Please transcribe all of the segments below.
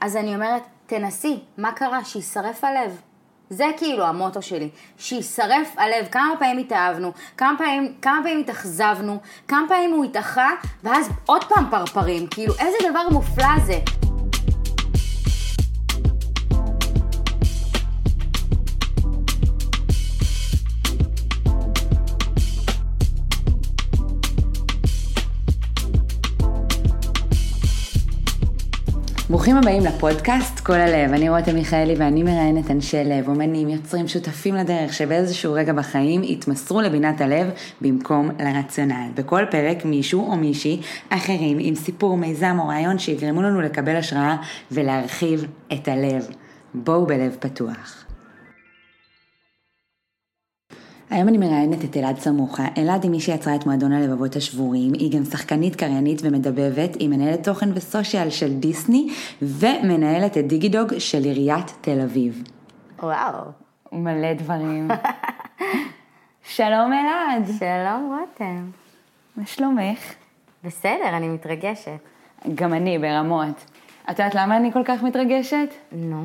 אז אני אומרת, תנסי, מה קרה? שישרף הלב. זה כאילו המוטו שלי, שישרף הלב, כמה פעמים התאהבנו, כמה פעמים, כמה פעמים התאכזבנו, כמה פעמים הוא התאחה, ואז עוד פעם פרפרים, כאילו איזה דבר מופלא זה. ברוכים הבאים לפודקאסט כל הלב, אני רותם מיכאלי ואני מראיינת אנשי לב, אומנים, יוצרים, שותפים לדרך שבאיזשהו רגע בחיים יתמסרו לבינת הלב במקום לרציונל. בכל פרק מישהו או מישהי אחרים עם סיפור, מיזם או רעיון שיגרמו לנו לקבל השראה ולהרחיב את הלב. בואו בלב פתוח. היום אני מראיינת את אלעד סמוכה. אלעד היא מי שיצרה את מועדון הלבבות השבורים, היא גם שחקנית, קריינית ומדבבת, היא מנהלת תוכן וסושיאל של דיסני, ומנהלת את דיגידוג של עיריית תל אביב. וואו. מלא דברים. שלום אלעד. שלום רותם. מה שלומך? בסדר, אני מתרגשת. גם אני, ברמות. את יודעת למה אני כל כך מתרגשת? נו.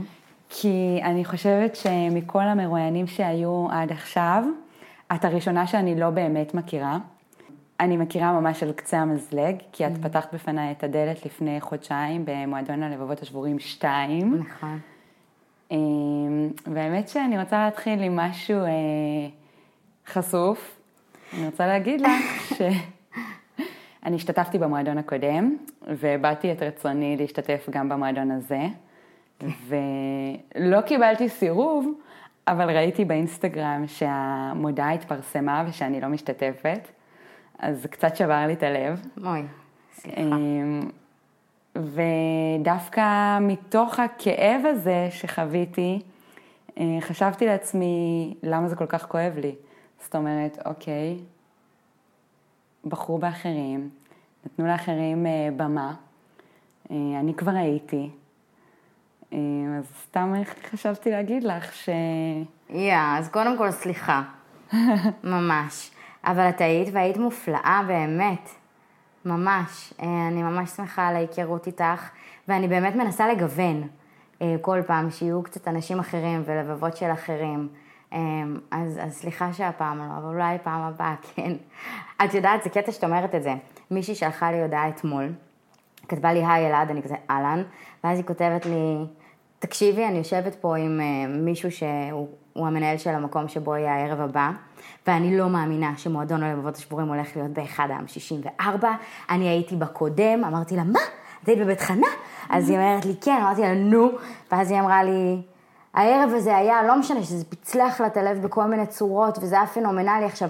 כי אני חושבת שמכל המרואיינים שהיו עד עכשיו, את הראשונה שאני לא באמת מכירה. אני מכירה ממש על קצה המזלג, כי את mm. פתחת בפניי את הדלת לפני חודשיים במועדון הלבבות השבורים 2. נכון. אמ, והאמת שאני רוצה להתחיל עם משהו אה, חשוף. אני רוצה להגיד לך שאני השתתפתי במועדון הקודם, והבעתי את רצוני להשתתף גם במועדון הזה, ולא קיבלתי סירוב, אבל ראיתי באינסטגרם שהמודעה התפרסמה ושאני לא משתתפת, אז קצת שבר לי את הלב. אוי, סליחה. אמ, ודווקא מתוך הכאב הזה שחוויתי, אה, חשבתי לעצמי, למה זה כל כך כואב לי? זאת אומרת, אוקיי, בחרו באחרים, נתנו לאחרים אה, במה, אה, אני כבר הייתי, אז סתם חשבתי להגיד לך ש... יא, yeah, אז קודם כל סליחה, ממש. אבל את היית והיית מופלאה באמת, ממש. אה, אני ממש שמחה על ההיכרות איתך, ואני באמת מנסה לגוון אה, כל פעם, שיהיו קצת אנשים אחרים ולבבות של אחרים. אז, אז סליחה שהפעם לא, אבל אולי פעם הבאה, כן. את יודעת, זה קטע שאת אומרת את זה. מישהי שלחה לי הודעה אתמול, כתבה לי, היי אלעד, אני כזה, אהלן, ואז היא כותבת לי, תקשיבי, אני יושבת פה עם uh, מישהו שהוא המנהל של המקום שבו יהיה הערב הבא, ואני לא מאמינה שמועדון הלבבות השבורים הולך להיות באחד העם 64. אני הייתי בקודם, אמרתי לה, מה? את היית בבית חנה? אז היא אומרת לי, כן, אמרתי לה, נו. ואז היא אמרה לי, הערב הזה היה, לא משנה, שזה פצלח לה את הלב בכל מיני צורות, וזה היה פנומנלי. עכשיו,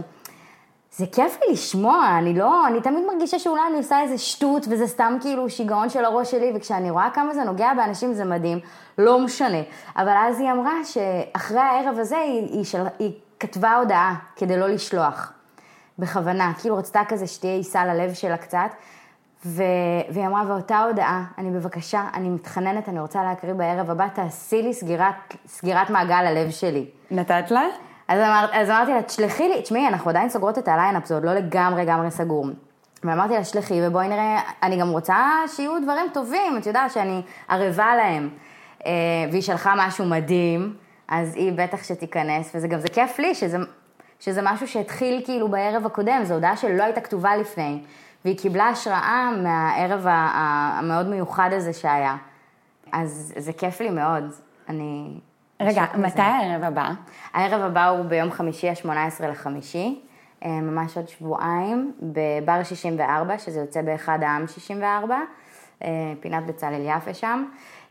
זה כיף לי לשמוע, אני לא, אני תמיד מרגישה שאולי אני עושה איזה שטות וזה סתם כאילו שיגעון של הראש שלי, וכשאני רואה כמה זה נוגע באנשים זה מדהים, לא משנה. אבל אז היא אמרה שאחרי הערב הזה היא, היא, של, היא כתבה הודעה כדי לא לשלוח, בכוונה, כאילו רצתה כזה שתהיה עיסה ללב שלה קצת, ו... והיא אמרה, ואותה הודעה, אני בבקשה, אני מתחננת, אני רוצה להקריא בערב הבא, תעשי לי סגירת, סגירת מעגל ללב שלי. נתת לה? אז, אמר, אז אמרתי לה, תשלחי לי, תשמעי, אנחנו עדיין סוגרות את הליינאפ, זה עוד לא לגמרי לגמרי סגור. ואמרתי לה, שלחי, ובואי נראה, אני גם רוצה שיהיו דברים טובים, את יודעת שאני ערבה להם. אה, והיא שלחה משהו מדהים, אז היא בטח שתיכנס, וזה גם, זה כיף לי, שזה, שזה משהו שהתחיל כאילו בערב הקודם, זו הודעה שלא הייתה כתובה לפני, והיא קיבלה השראה מהערב המאוד מיוחד הזה שהיה. אז זה כיף לי מאוד, אני... רגע, מתי הערב הבא? הערב הבא הוא ביום חמישי, ה-18 לחמישי, אה, ממש עוד שבועיים, בבר 64, שזה יוצא באחד העם 64, אה, פינת בצלאל יפה שם.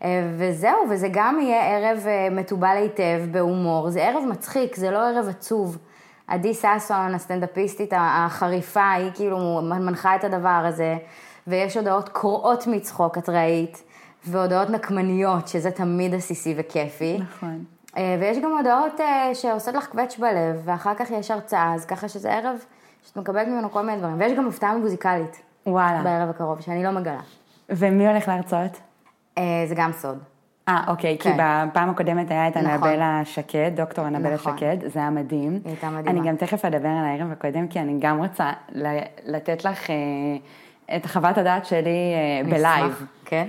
אה, וזהו, וזה גם יהיה ערב מתובל היטב, בהומור. זה ערב מצחיק, זה לא ערב עצוב. עדי ששון, הסטנדאפיסטית החריפה, היא כאילו מנחה את הדבר הזה, ויש הודעות קורעות מצחוק, את ראית. והודעות נקמניות, שזה תמיד עסיסי וכיפי. נכון. אה, ויש גם הודעות אה, שעושות לך קווץ' בלב, ואחר כך יש הרצאה, אז ככה שזה ערב שאת מקבלת ממנו כל מיני דברים. ויש גם הפתעה מוזיקלית. וואלה. בערב הקרוב, שאני לא מגלה. ומי הולך להרצות? אה, זה גם סוד. אה, אוקיי, כן. כי בפעם הקודמת היה את נכון. אנבלה שקד, דוקטור אנבלה נכון. שקד, זה היה מדהים. היא הייתה מדהימה. אני גם תכף אדבר על הערב הקודם, כי אני גם רוצה לתת לך את חוות הדעת שלי בלייב. כן.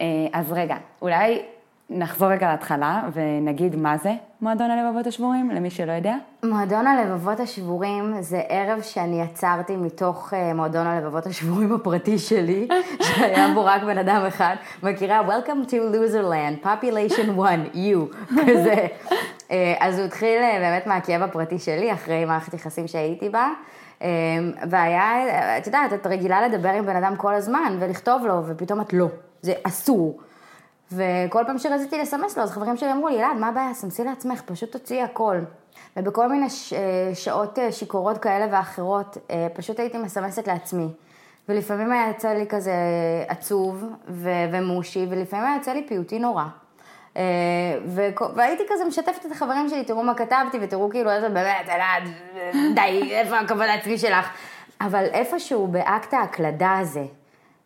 אה, אז רגע, אולי נחזור רגע להתחלה ונגיד מה זה מועדון הלבבות השבורים, למי שלא יודע. מועדון הלבבות השבורים זה ערב שאני יצרתי מתוך uh, מועדון הלבבות השבורים הפרטי שלי, שהיה בו רק בן אדם אחד. מכירה? Welcome to Loserland, population one, you, כזה. Uh, אז הוא התחיל באמת מהכאב הפרטי שלי, אחרי מערכת יחסים שהייתי בה. והיה, את יודעת, את רגילה לדבר עם בן אדם כל הזמן ולכתוב לו, ופתאום את לא. זה אסור. וכל פעם שרציתי לסמס לו, אז חברים שלי אמרו לי, אלעד, מה הבעיה? סמסי לעצמך, פשוט תוציאי הכל. ובכל מיני ש... אה, שעות אה, שיכורות כאלה ואחרות, אה, פשוט הייתי מסמסת לעצמי. ולפעמים היה יוצא לי כזה עצוב ו... ומושי, ולפעמים היה יוצא לי פיוטי נורא. ו... והייתי כזה משתפת את החברים שלי, תראו מה כתבתי, ותראו כאילו איזה באמת, אלעד, די, איפה הכבוד העצמי שלך? אבל איפשהו באקט ההקלדה הזה,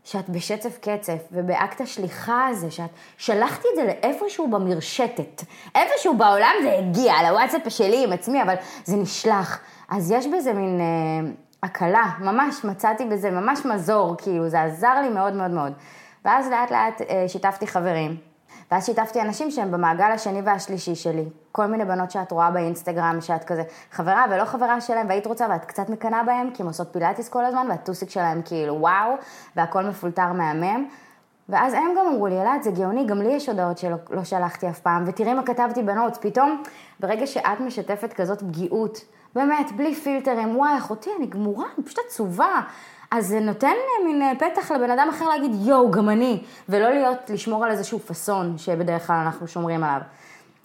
שאת בשצף קצף, ובאקט השליחה הזה, שאת שלחתי את זה לאיפשהו במרשתת. איפשהו בעולם זה הגיע, לוואטסאפ שלי עם עצמי, אבל זה נשלח. אז יש בזה מין אה, הקלה, ממש מצאתי בזה ממש מזור, כאילו, זה עזר לי מאוד מאוד מאוד. ואז לאט לאט אה, שיתפתי חברים. ואז שיתפתי אנשים שהם במעגל השני והשלישי שלי. כל מיני בנות שאת רואה באינסטגרם, שאת כזה חברה ולא חברה שלהם, והיית רוצה ואת קצת מקנאה בהם, כי הם עושות פילאטיס כל הזמן, והטוסיק שלהם כאילו וואו, והכל מפולטר מהמם. ואז הם גם אמרו לי, אלעד, זה גאוני, גם לי יש הודעות שלא לא שלחתי אף פעם, ותראי מה כתבתי בנוטס, פתאום, ברגע שאת משתפת כזאת פגיעות, באמת, בלי פילטרים, וואי, אחותי, אני גמורה, אני פשוט עצובה. אז זה נותן אה, מין אה, פתח לבן אדם אחר להגיד, יואו, גם אני, ולא להיות, לשמור על איזשהו פאסון שבדרך כלל אנחנו שומרים עליו.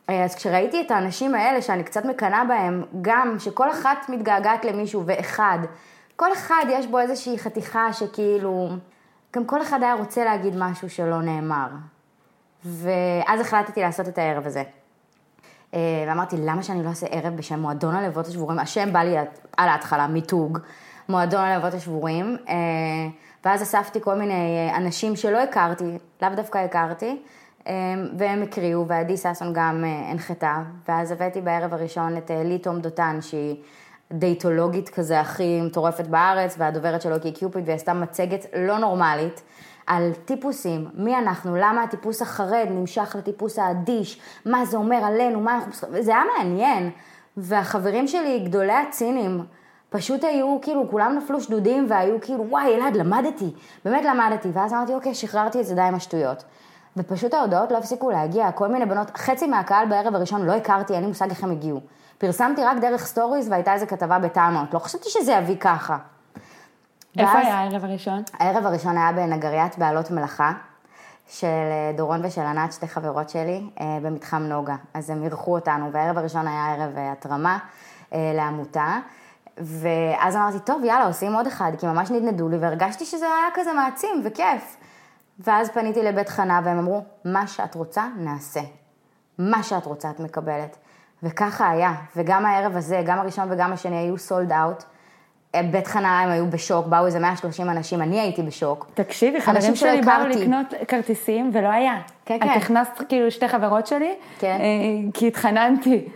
אה, אז כשראיתי את האנשים האלה, שאני קצת מקנאה בהם, גם שכל אחת מתגעגעת למישהו ואחד, כל אחד יש בו איזושהי חתיכה שכאילו, גם כל אחד היה רוצה להגיד משהו שלא נאמר. ואז החלטתי לעשות את הערב הזה. ואמרתי, למה שאני לא אעשה ערב בשם מועדון הלבות השבורים? השם בא לי על ההתחלה, מיתוג. מועדון הלבות השבורים, אה, ואז אספתי כל מיני אה, אנשים שלא הכרתי, לאו דווקא הכרתי, אה, והם הקריאו, ועדי ששון גם הנחתה, ואז הבאתי בערב הראשון את לי תום דותן, שהיא דייטולוגית כזה הכי מטורפת בארץ, והדוברת שלו כי קיופיד, והיא עשתה מצגת לא נורמלית. על טיפוסים, מי אנחנו, למה הטיפוס החרד נמשך לטיפוס האדיש, מה זה אומר עלינו, מה אנחנו... זה היה מעניין. והחברים שלי, גדולי הצינים, פשוט היו, כאילו, כולם נפלו שדודים והיו כאילו, וואי, אלעד, למדתי, באמת למדתי. ואז אמרתי, אוקיי, שחררתי את זה די עם השטויות. ופשוט ההודעות לא הפסיקו להגיע, כל מיני בנות, חצי מהקהל בערב הראשון לא הכרתי, אין לי מושג איך הם הגיעו. פרסמתי רק דרך סטוריז והייתה איזה כתבה בטענות, לא חשבתי שזה יביא ככה. איפה ואז, היה הערב הראשון? הערב הראשון היה בנגריית בעלות מלאכה, של אה, דורון ושל ענת, שתי חברות שלי, אה, במתחם נוגה. אז הם אירחו אותנו, והערב הראשון היה ערב אה, התרמה לעמותה. ואז אמרתי, טוב, יאללה, עושים עוד אחד, כי ממש נדנדו לי, והרגשתי שזה היה כזה מעצים וכיף. ואז פניתי לבית חנה, והם אמרו, מה שאת רוצה, נעשה. מה שאת רוצה, את מקבלת. וככה היה, וגם הערב הזה, גם הראשון וגם השני היו סולד אאוט. בית חנה הם היו בשוק, באו איזה 130 אנשים, אני הייתי בשוק. תקשיבי, חברים שלי באו לקנות כרטיסים ולא היה. כן, כן. את הכנסת כאילו שתי חברות שלי, כן. אה, כי התחננתי.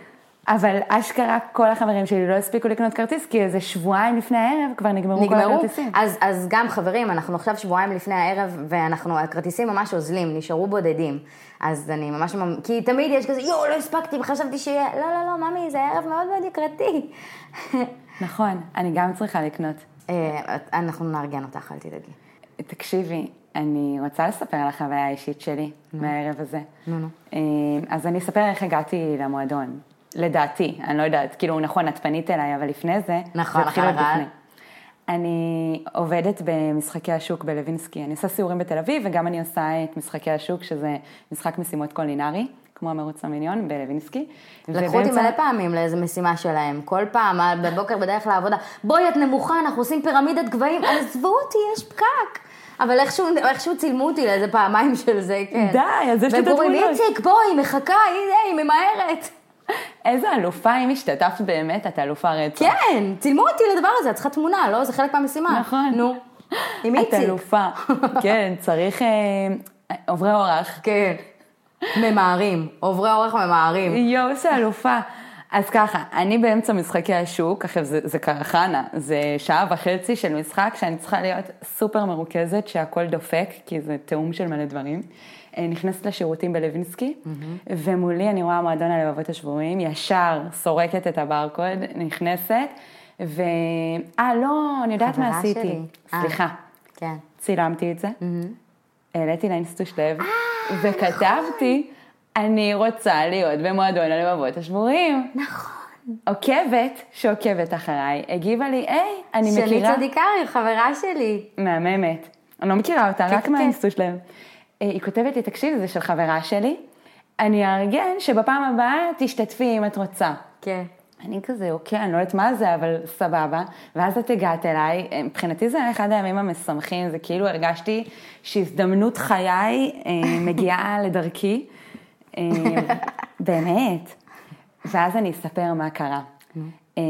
אבל אשכרה כל החברים שלי לא הספיקו לקנות כרטיס, כי איזה שבועיים לפני הערב כבר נגמרו, נגמרו? כל הכרטיסים. אז, אז גם חברים, אנחנו עכשיו שבועיים לפני הערב, ואנחנו, הכרטיסים ממש אוזלים, נשארו בודדים. אז אני ממש, כי תמיד יש כזה, יואו, לא הספקתי, וחשבתי שיהיה, לא, לא, לא, ממי, זה ערב מאוד מאוד יקרתי. נכון, אני גם צריכה לקנות. אה, אנחנו נארגן אותך, אל תדאגי. תקשיבי, אני רוצה לספר על החוויה האישית שלי מהערב הזה. אה, אז אני אספר איך הגעתי למועדון. לדעתי, אני לא יודעת, כאילו, נכון, את פנית אליי, אבל לפני זה, נכון, זה לפני. אני עובדת במשחקי השוק בלווינסקי, אני עושה סיורים בתל אביב, וגם אני עושה את משחקי השוק, שזה משחק משימות קולינרי, כמו המרוץ המיליון בלווינסקי. לקחו אותי מלא פעמים לאיזה משימה שלהם, כל פעם, בבוקר בדרך לעבודה, בואי, את נמוכה, אנחנו עושים פירמידת גבהים, עזבו אותי, יש פקק. אבל איכשהו, איכשהו צילמו אותי לאיזה פעמיים של זה, כן. די, אז יש לי את התמונות. והם איציק, בואי, מחכה, הנה, היא ממהרת. איזה אלופה, אם השתתפת באמת, את אלופה רצח. כן, צילמו אותי לדבר הזה, את צריכה תמונה, לא? זה חלק מהמשימה. נכון. נו, עם איציק. את אלופה, כן, צריך אה, עוברי אורח. כן, ממהרים, עוברי אורח ממהרים. יואו, איזה אלופה. אז ככה, אני באמצע משחקי השוק, עכשיו זה, זה קרחנה, זה שעה וחצי של משחק שאני צריכה להיות סופר מרוכזת, שהכל דופק, כי זה תיאום של מלא דברים. אה, נכנסת לשירותים בלווינסקי, mm-hmm. ומולי אני רואה מועדון הלבבות השבויים, ישר סורקת את הברקוד, נכנסת, ו... אה, לא, אני יודעת מה עשיתי. שלי. סליחה. כן. צילמתי את זה, העליתי לאינסטוש לב, וכתבתי, אני רוצה להיות במועדון הלבבות השבורים. נכון. עוקבת שעוקבת אחריי, הגיבה לי, היי, אני שלי מכירה, צדיקרי, חברה שלי. מהממת, אני לא מכירה אותה, כן, רק כן. מהאינסטוש לב. אה, היא כותבת לי, תקשיבי, זה של חברה שלי, אני אארגן שבפעם הבאה תשתתפי אם את רוצה. כן. אני כזה, אוקיי, אני לא יודעת מה זה, אבל סבבה. ואז את הגעת אליי, מבחינתי זה היה אחד הימים המשמחים, זה כאילו הרגשתי שהזדמנות חיי אה, מגיעה לדרכי. אה, באמת. ואז אני אספר מה קרה. אה,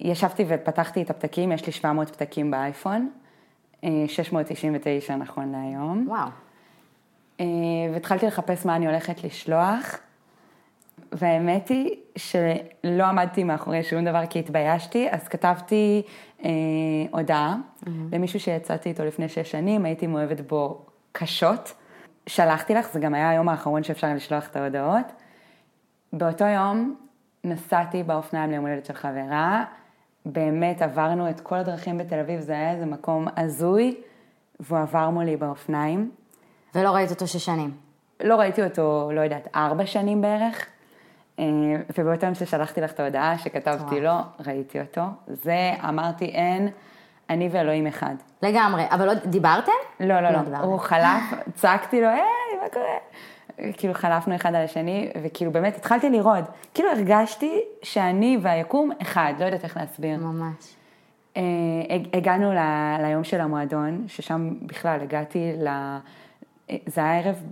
ישבתי ופתחתי את הפתקים, יש לי 700 פתקים באייפון, אה, 699 נכון להיום. וואו. אה, והתחלתי לחפש מה אני הולכת לשלוח, והאמת היא שלא עמדתי מאחורי שום דבר כי התביישתי, אז כתבתי אה, הודעה למישהו שיצאתי איתו לפני שש שנים, הייתי מאוהבת בו קשות. שלחתי לך, זה גם היה היום האחרון שאפשר לשלוח את ההודעות. באותו יום נסעתי באופניים ליום הולדת של חברה, באמת עברנו את כל הדרכים בתל אביב, זה היה איזה מקום הזוי, והוא עבר מולי באופניים. ולא ראית אותו שש שנים. לא ראיתי אותו, לא יודעת, ארבע שנים בערך. אה, ובאותו יום ששלחתי לך את ההודעה, שכתבתי לו, ראיתי אותו. זה, אמרתי, אין, אני ואלוהים אחד. לגמרי. אבל לא דיברתם? לא, לא, לא. דיברתם. הוא חלף, צעקתי לו, היי, מה קורה? כאילו חלפנו אחד על השני, וכאילו באמת התחלתי לרעוד. כאילו הרגשתי שאני והיקום אחד, לא יודעת איך להסביר. ממש. אה, הג- הגענו ל- ליום של המועדון, ששם בכלל הגעתי ל... זה היה ערב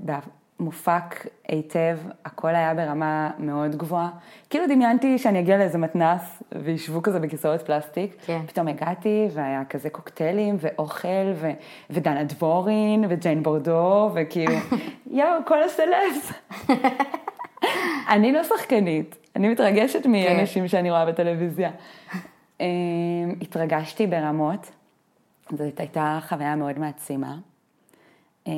מופק היטב, הכל היה ברמה מאוד גבוהה. כאילו דמיינתי שאני אגיע לאיזה מתנס וישבו כזה בכיסאות פלסטיק. כן. פתאום הגעתי והיה כזה קוקטיילים ואוכל ו... ודנה דבורין וג'יין בורדו וכאילו, יואו, כל הסלבס. אני לא שחקנית, אני מתרגשת מאנשים שאני רואה בטלוויזיה. אה, התרגשתי ברמות, זאת הייתה חוויה מאוד מעצימה. אה,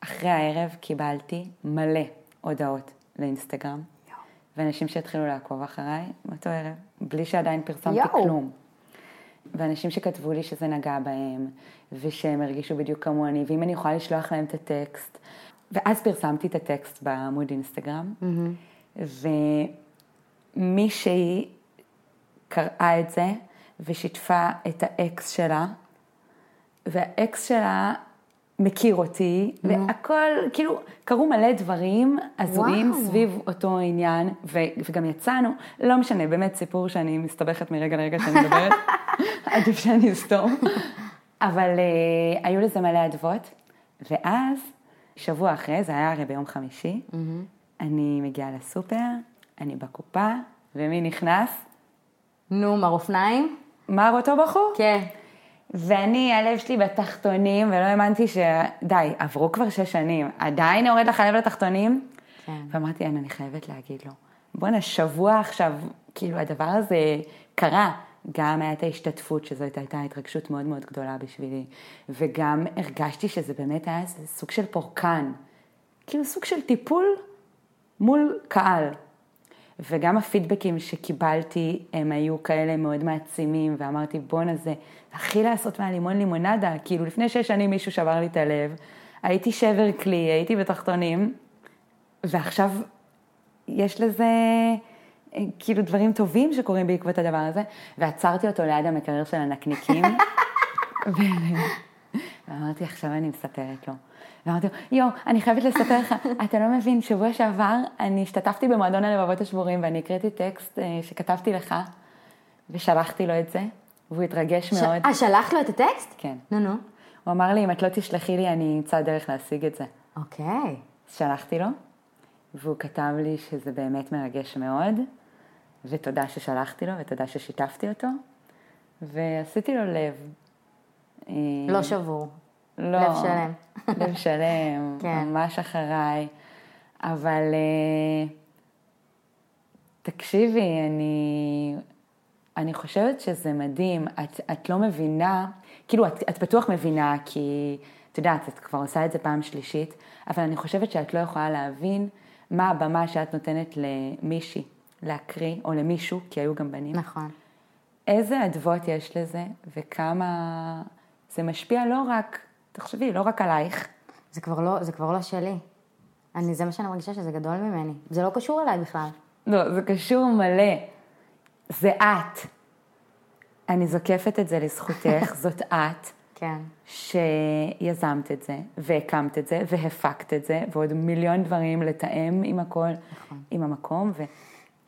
אחרי הערב קיבלתי מלא הודעות לאינסטגרם, ואנשים שהתחילו לעקוב אחריי באותו ערב, בלי שעדיין פרסמתי יואו. כלום. ואנשים שכתבו לי שזה נגע בהם, ושהם הרגישו בדיוק כמוני, ואם אני יכולה לשלוח להם את הטקסט. ואז פרסמתי את הטקסט בעמוד אינסטגרם, ומישהי קראה את זה ושיתפה את האקס שלה, והאקס שלה מכיר אותי, והכל, כאילו, קרו מלא דברים הזויים. סביב אותו עניין, ו- וגם יצאנו, לא משנה, באמת סיפור שאני מסתבכת מרגע לרגע שאני מדברת, עדיף שאני אסתום. אבל uh, היו לזה מלא אדוות, ואז, שבוע אחרי, זה היה הרי ביום חמישי, אני מגיעה לסופר, אני בקופה, ומי נכנס? נו, מר אופניים? מר אותו בחור? כן. ואני, הלב שלי בתחתונים, ולא האמנתי ש... די, עברו כבר שש שנים, עדיין יורד לך הלב לתחתונים? כן. ואמרתי, אין, אני חייבת להגיד לו. בואנה, שבוע עכשיו, כאילו, הדבר הזה קרה. גם הייתה ההשתתפות, שזאת הייתה התרגשות מאוד מאוד גדולה בשבילי, וגם הרגשתי שזה באמת היה סוג של פורקן. כאילו, סוג של טיפול מול קהל. וגם הפידבקים שקיבלתי הם היו כאלה מאוד מעצימים, ואמרתי בואנה זה הכי לעשות מהלימון לימונדה, כאילו לפני שש שנים מישהו שבר לי את הלב, הייתי שבר כלי, הייתי בתחתונים, ועכשיו יש לזה אה, כאילו דברים טובים שקורים בעקבות הדבר הזה, ועצרתי אותו ליד המקרר של הנקניקים, ואמרתי עכשיו אני מספרת לו. ואמרתי לו, יואו, אני חייבת לספר לך, אתה לא מבין, שבוע שעבר אני השתתפתי במועדון הלבבות השבורים ואני הקראתי טקסט אה, שכתבתי לך ושלחתי לו את זה, והוא התרגש ש- מאוד. אה, שלחת לו את הטקסט? כן. נו, נו. הוא אמר לי, אם את לא תשלחי לי, אני אמצא דרך להשיג את זה. אוקיי. אז שלחתי לו, והוא כתב לי שזה באמת מרגש מאוד, ותודה ששלחתי לו, ותודה ששיתפתי אותו, ועשיתי לו לב. אה, לא שבור. לא. לב שלם. לב שלם, כן. ממש אחריי. אבל אה, תקשיבי, אני, אני חושבת שזה מדהים. את, את לא מבינה, כאילו, את, את בטוח מבינה, כי את יודעת, את כבר עושה את זה פעם שלישית, אבל אני חושבת שאת לא יכולה להבין מה הבמה שאת נותנת למישהי להקריא, או למישהו, כי היו גם בנים. נכון. איזה אדוות יש לזה, וכמה זה משפיע לא רק, תחשבי, לא רק עלייך, זה כבר לא, זה כבר לא שלי. אני, זה מה שאני מרגישה שזה גדול ממני. זה לא קשור אליי בכלל. לא, זה קשור מלא. זה את. אני זוקפת את זה לזכותך, זאת את, כן. שיזמת את זה, והקמת את זה, והפקת את זה, ועוד מיליון דברים לתאם עם הכל, נכון. עם המקום, ו...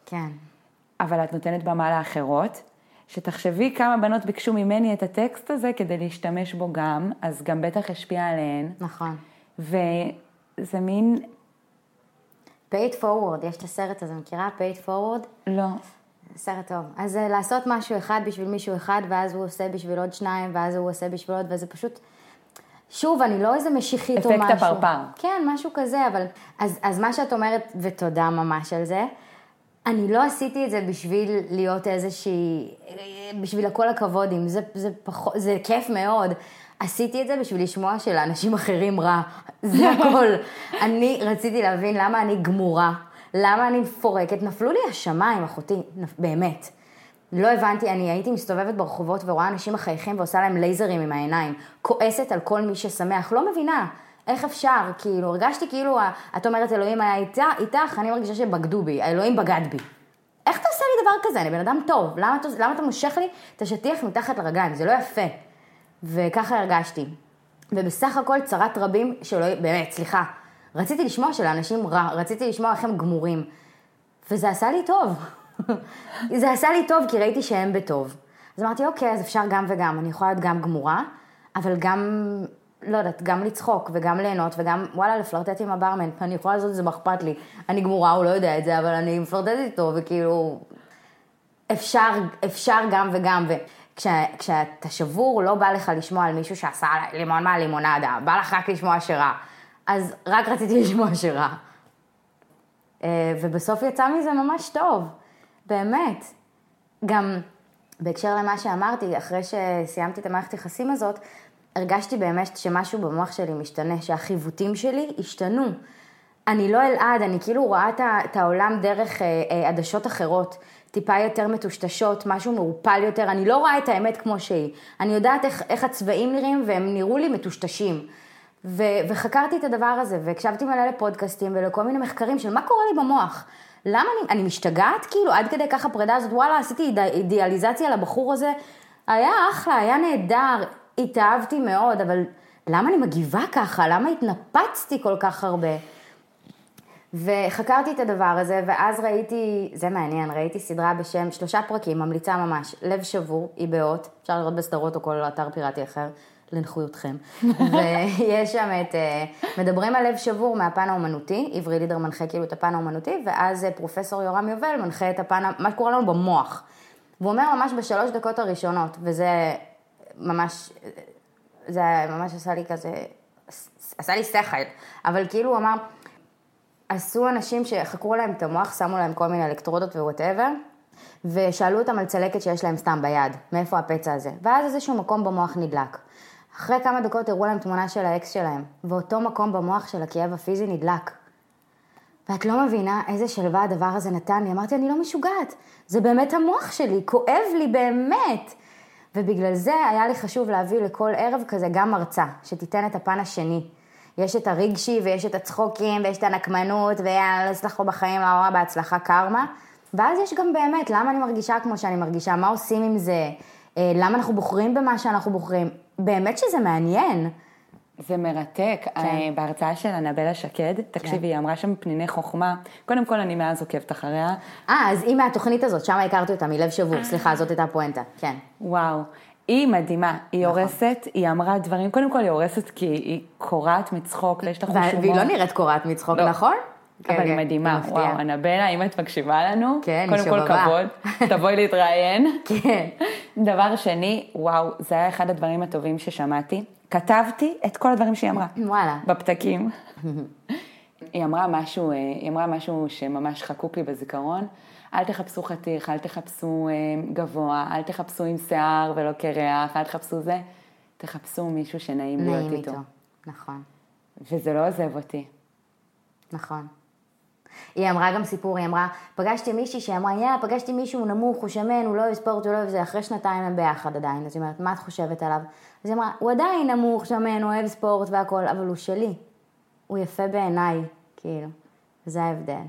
כן. אבל את נותנת במה לאחרות. שתחשבי כמה בנות ביקשו ממני את הטקסט הזה כדי להשתמש בו גם, אז גם בטח השפיע עליהן. נכון. וזה מין, it forward, יש את הסרט הזה, מכירה? it forward? לא, סרט טוב. אז אה, לעשות משהו אחד בשביל מישהו אחד, ואז הוא עושה בשביל עוד שניים, ואז הוא עושה בשביל עוד, וזה פשוט... שוב, אני לא איזה משיחית או אפקט משהו. הפרפר. כן, משהו כזה, אבל... אז, אז מה שאת אומרת, ותודה ממש על זה, אני לא עשיתי את זה בשביל להיות איזושהי... בשביל הכל הכבוד, אם זה, זה, פחות, זה כיף מאוד. עשיתי את זה בשביל לשמוע שלאנשים אחרים רע. זה הכל. אני רציתי להבין למה אני גמורה, למה אני מפורקת. נפלו לי השמיים, אחותי, נפ- באמת. לא הבנתי, אני הייתי מסתובבת ברחובות ורואה אנשים מחייכים ועושה להם לייזרים עם העיניים. כועסת על כל מי ששמח, לא מבינה. איך אפשר? כאילו, הרגשתי כאילו, את אומרת אלוהים היה איתה, איתך, אני מרגישה שבגדו בי, האלוהים בגד בי. איך אתה עושה לי דבר כזה? אני בן אדם טוב, למה, אתה- למה אתה מושך לי את השטיח מתחת לרגליים? זה לא יפה. וככה הרגשתי. ובסך הכל צרת רבים שלא, באמת, סליחה, רציתי לשמוע שלאנשים רע, רציתי לשמוע איך הם גמורים. וזה עשה לי טוב. זה עשה לי טוב כי ראיתי שהם בטוב. אז אמרתי, אוקיי, אז אפשר גם וגם. אני יכולה להיות גם גמורה, אבל גם, לא יודעת, גם לצחוק וגם ליהנות וגם, וואלה, לפלרטט עם הברמן. אני יכולה לעשות את זה, מה אכפת לי. אני גמורה, הוא לא יודע את זה, אבל אני מפלרטטת איתו, וכאילו, אפשר, אפשר גם וגם. וכשאתה שבור, לא בא לך לשמוע על מישהו שעשה לימון מהלימונדה, בא לך רק לשמוע שרע. אז רק רציתי לשמוע שרע. אה, ובסוף יצא מזה ממש טוב, באמת. גם בהקשר למה שאמרתי, אחרי שסיימתי את המערכת יחסים הזאת, הרגשתי באמת שמשהו במוח שלי משתנה, שהחיווטים שלי השתנו. אני לא אלעד, אני כאילו רואה את העולם דרך אה, אה, עדשות אחרות, טיפה יותר מטושטשות, משהו מעורפל יותר, אני לא רואה את האמת כמו שהיא. אני יודעת איך, איך הצבעים נראים והם נראו לי מטושטשים. ו- וחקרתי את הדבר הזה, והקשבתי מלא לפודקאסטים ולכל מיני מחקרים של מה קורה לי במוח. למה אני, אני משתגעת? כאילו, עד כדי כך הפרידה הזאת, וואלה, עשיתי איד- אידיאליזציה לבחור הזה. היה אחלה, היה נהדר, התאהבתי מאוד, אבל למה אני מגיבה ככה? למה התנפצתי כל כך הרבה? וחקרתי את הדבר הזה, ואז ראיתי, זה מעניין, ראיתי סדרה בשם, שלושה פרקים, ממליצה ממש, לב שבור, היא באות, אפשר לראות בסדרות או כל אתר פיראטי אחר, לנוחיותכם. ויש שם את, אה, מדברים על לב שבור מהפן האומנותי, עברי לידר מנחה כאילו את הפן האומנותי, ואז אה, פרופסור יורם יובל מנחה את הפן, מה שקורה לנו במוח. והוא אומר ממש בשלוש דקות הראשונות, וזה ממש, זה ממש עשה לי כזה, עשה לי שכל, אבל כאילו הוא אמר, עשו אנשים שחקרו להם את המוח, שמו להם כל מיני אלקטרודות ו-whatever, ושאלו אותם על צלקת שיש להם סתם ביד, מאיפה הפצע הזה. ואז איזשהו מקום במוח נדלק. אחרי כמה דקות הראו להם תמונה של האקס שלהם, ואותו מקום במוח של הכאב הפיזי נדלק. ואת לא מבינה איזה שלווה הדבר הזה נתן לי. אמרתי, אני לא משוגעת, זה באמת המוח שלי, כואב לי באמת. ובגלל זה היה לי חשוב להביא לכל ערב כזה גם מרצה, שתיתן את הפן השני. יש את הרגשי ויש את הצחוקים ויש את הנקמנות ויאללה, אצלח פה בחיים, לא בהצלחה קרמה. ואז יש גם באמת, למה אני מרגישה כמו שאני מרגישה, מה עושים עם זה, אה, למה אנחנו בוחרים במה שאנחנו בוחרים. באמת שזה מעניין. זה מרתק. כן. בהרצאה של אנבלה שקד, תקשיבי, היא אמרה שם פניני חוכמה. קודם כל, אני מאז עוקבת אחריה. אה, אז היא מהתוכנית הזאת, שם הכרתי אותה, מלב שבור, סליחה, זאת הייתה הפואנטה, כן. וואו. היא מדהימה, היא נכון. הורסת, היא אמרה דברים, קודם כל היא הורסת כי היא קורעת מצחוק ויש לה חוש הומור. והיא לא נראית קורעת מצחוק, לא. נכון? אבל כן, היא כן, מדהימה, מפתיעה. וואו, אנבלה, אם את מקשיבה לנו, כן, קודם כל. כבוד, תבואי להתראיין. כן. דבר שני, וואו, זה היה אחד הדברים הטובים ששמעתי. כתבתי את כל הדברים שהיא אמרה. וואלה. בפתקים. היא אמרה משהו, אה, היא אמרה משהו שממש חקוק לי בזיכרון. אל תחפשו חתיך, אל תחפשו אה, גבוה, אל תחפשו עם שיער ולא קרח, אל תחפשו זה. תחפשו מישהו שנעים להיות נעים איתו. איתו. נכון, וזה לא עוזב אותי. נכון. היא אמרה גם סיפור, היא אמרה, פגשתי מישהי שאמרה, יאללה, פגשתי מישהו, הוא נמוך, הוא שמן, הוא לא אוהב ספורט, הוא לא אוהב זה, אחרי שנתיים הם ביחד עדיין. אז היא אומרת, מה את חושבת עליו? אז היא אמרה, הוא עדיין נמוך, שמן, אוהב ספורט והכל, אבל הוא שלי. הוא יפה בעיניי, כאילו. זה ההבדל.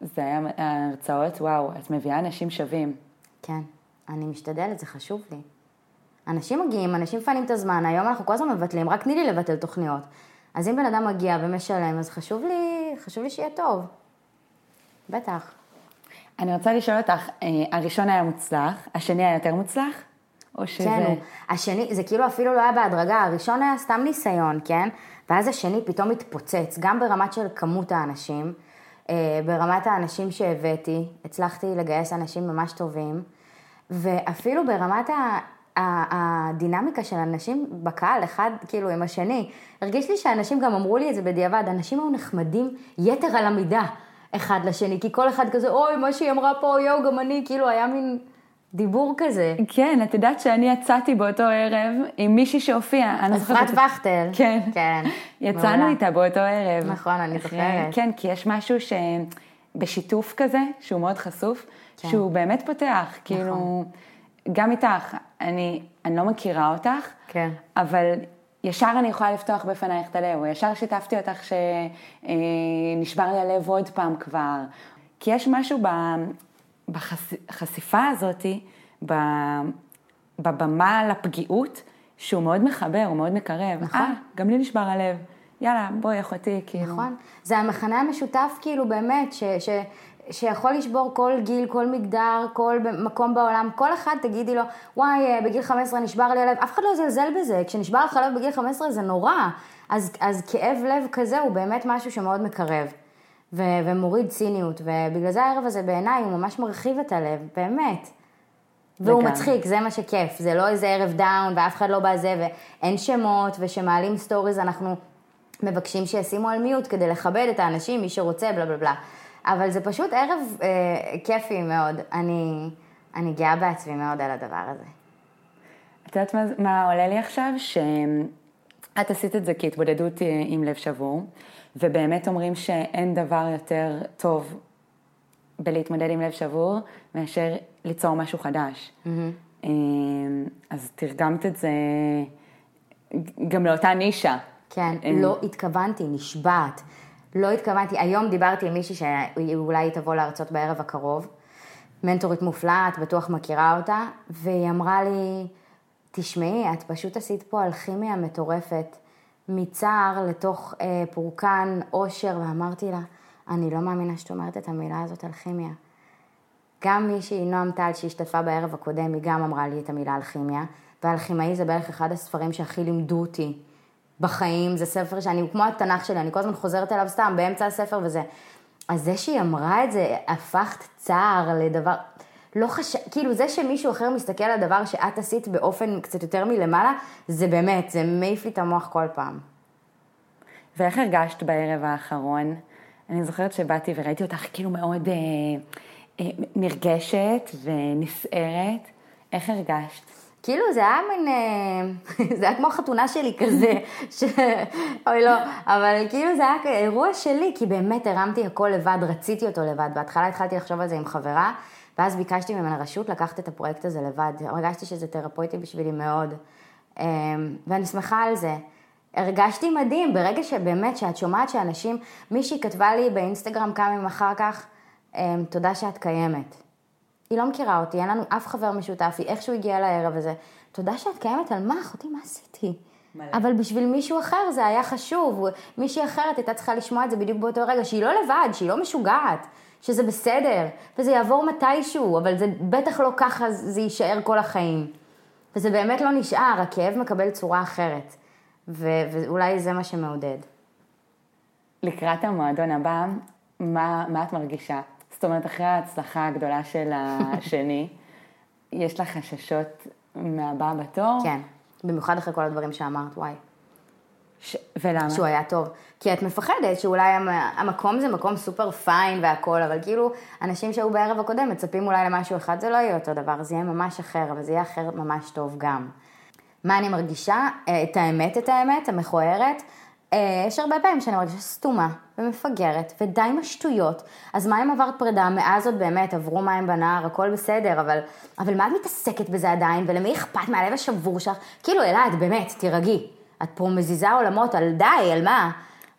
זה היה ההרצאות, וואו, את מביאה אנשים שווים. כן, אני משתדלת, זה חשוב לי. אנשים מגיעים, אנשים מפנים את הזמן, היום אנחנו כל הזמן מבטלים, רק תני לי לבטל תוכניות. אז אם בן אדם מגיע ומשלם, אז חשוב לי, חשוב לי שיהיה טוב. בטח. אני רוצה לשאול אותך, אה, הראשון היה מוצלח, השני היה יותר מוצלח? או שזה... כן, השני, זה כאילו אפילו לא היה בהדרגה, הראשון היה סתם ניסיון, כן? ואז השני פתאום התפוצץ, גם ברמת של כמות האנשים, אה, ברמת האנשים שהבאתי, הצלחתי לגייס אנשים ממש טובים, ואפילו ברמת. ה- הדינמיקה של אנשים בקהל, אחד כאילו עם השני, הרגיש לי שאנשים גם אמרו לי את זה בדיעבד, אנשים היו נחמדים יתר על המידה אחד לשני, כי כל אחד כזה, אוי, מה שהיא אמרה פה, יואו, גם אני, כאילו היה מין דיבור כזה. כן, את יודעת שאני יצאתי באותו ערב עם מישהי שהופיעה, אני זוכרת אפרת וכטל. כן. כן. יצאנו מעולה. איתה באותו ערב. נכון, אני זוכרת. כן, כי יש משהו שבשיתוף כזה, שהוא מאוד חשוף, כן. שהוא באמת פותח, כאילו, גם איתך, אני, אני לא מכירה אותך, כן. אבל ישר אני יכולה לפתוח בפנייך את הלב, או ישר שיתפתי אותך שנשבר לי הלב עוד פעם כבר. כי יש משהו בחשיפה הזאתי, ב- בבמה לפגיעות, שהוא מאוד מחבר, הוא מאוד מקרב. נכון. אה, גם לי נשבר הלב. יאללה, בואי אחותי, כאילו. נכון. זה המכנה המשותף, כאילו, באמת, ש, ש, שיכול לשבור כל גיל, כל מגדר, כל מקום בעולם. כל אחד תגידי לו, וואי, אה, בגיל 15 נשבר לי הלב. אף אחד לא יזלזל בזה. כשנשבר לך הלב בגיל 15 זה נורא. אז, אז כאב לב כזה הוא באמת משהו שמאוד מקרב. ו, ומוריד ציניות. ובגלל זה הערב הזה בעיניי הוא ממש מרחיב את הלב, באמת. והוא לגמרי. מצחיק, זה מה שכיף. זה לא איזה ערב down ואף אחד לא בזה ואין שמות ושמעלים stories, אנחנו מבקשים שישימו על mute כדי לכבד את האנשים, מי שרוצה, בלה בלה בלה. אבל זה פשוט ערב אה, כיפי מאוד. אני, אני גאה בעצמי מאוד על הדבר הזה. את יודעת מה, מה עולה לי עכשיו? שאת עשית את זה כהתמודדות אה, עם לב שבור, ובאמת אומרים שאין דבר יותר טוב בלהתמודד עם לב שבור, מאשר ליצור משהו חדש. אה, אז תרגמת את זה גם לאותה נישה. כן, אין- לא התכוונתי, נשבעת. לא התכוונתי. היום דיברתי עם מישהי שאולי תבוא להרצות בערב הקרוב. מנטורית מופלאה, את בטוח מכירה אותה, והיא אמרה לי, תשמעי, את פשוט עשית פה אלכימיה מטורפת, מצער לתוך אה, פורקן אושר, ואמרתי לה, אני לא מאמינה שאת אומרת את המילה הזאת, אלכימיה. גם מישהי, נועם טל, שהשתתפה בערב הקודם, היא גם אמרה לי את המילה אלכימיה, והאלכימאי זה בערך אחד הספרים שהכי לימדו אותי בחיים, זה ספר שאני, כמו התנ"ך שלי, אני כל הזמן חוזרת אליו סתם, באמצע הספר וזה. אז זה שהיא אמרה את זה, הפכת צער לדבר, לא חשב, כאילו זה שמישהו אחר מסתכל על דבר שאת עשית באופן קצת יותר מלמעלה, זה באמת, זה מעיף לי את המוח כל פעם. ואיך הרגשת בערב האחרון? אני זוכרת שבאתי וראיתי אותך כאילו מאוד אה, אה, נרגשת ונסערת. איך הרגשת? כאילו זה היה מין, אה, זה היה כמו חתונה שלי כזה, ש... אוי לא, אבל כאילו זה היה אירוע שלי, כי באמת הרמתי הכל לבד, רציתי אותו לבד. בהתחלה התחלתי לחשוב על זה עם חברה, ואז ביקשתי ממנה רשות לקחת את הפרויקט הזה לבד. הרגשתי שזה תרפויטי בשבילי מאוד, אה, ואני שמחה על זה. הרגשתי מדהים, ברגע שבאמת, שאת שומעת שאנשים, מישהי כתבה לי באינסטגרם כמה ימים אחר כך, אה, תודה שאת קיימת. היא לא מכירה אותי, אין לנו אף חבר משותף, היא איכשהו הגיעה לערב הזה. תודה שאת קיימת, על מה, אחותי, מה עשיתי? מלא. אבל בשביל מישהו אחר זה היה חשוב, מישהי אחרת הייתה צריכה לשמוע את זה בדיוק באותו רגע, שהיא לא לבד, שהיא לא משוגעת, שזה בסדר, וזה יעבור מתישהו, אבל זה בטח לא ככה זה יישאר כל החיים. וזה באמת לא נשאר, הכאב מקבל צורה אחרת, ו- ואולי זה מה שמעודד. לקראת המועדון הבא, מה, מה את מרגישה? זאת אומרת, אחרי ההצלחה הגדולה של השני, יש לך חששות מהבא בתור? כן, במיוחד אחרי כל הדברים שאמרת, וואי. ש... ולמה? שהוא היה טוב. כי את מפחדת שאולי המ- המקום זה מקום סופר פיין והכל, אבל כאילו, אנשים שהיו בערב הקודם מצפים אולי למשהו אחד, זה לא יהיה אותו דבר, זה יהיה ממש אחר, אבל זה יהיה אחר ממש טוב גם. מה אני מרגישה? אה, את האמת, את האמת, המכוערת. אה, יש הרבה פעמים שאני מרגישה סתומה ומפגרת, ודי עם השטויות. אז מה אם עברת פרידה? מאז עוד באמת עברו מים בנהר, הכל בסדר, אבל, אבל מה את מתעסקת בזה עדיין? ולמי אכפת מהלב השבור שלך? כאילו, אלעד, באמת, תירגעי. את פה מזיזה עולמות על די, על מה?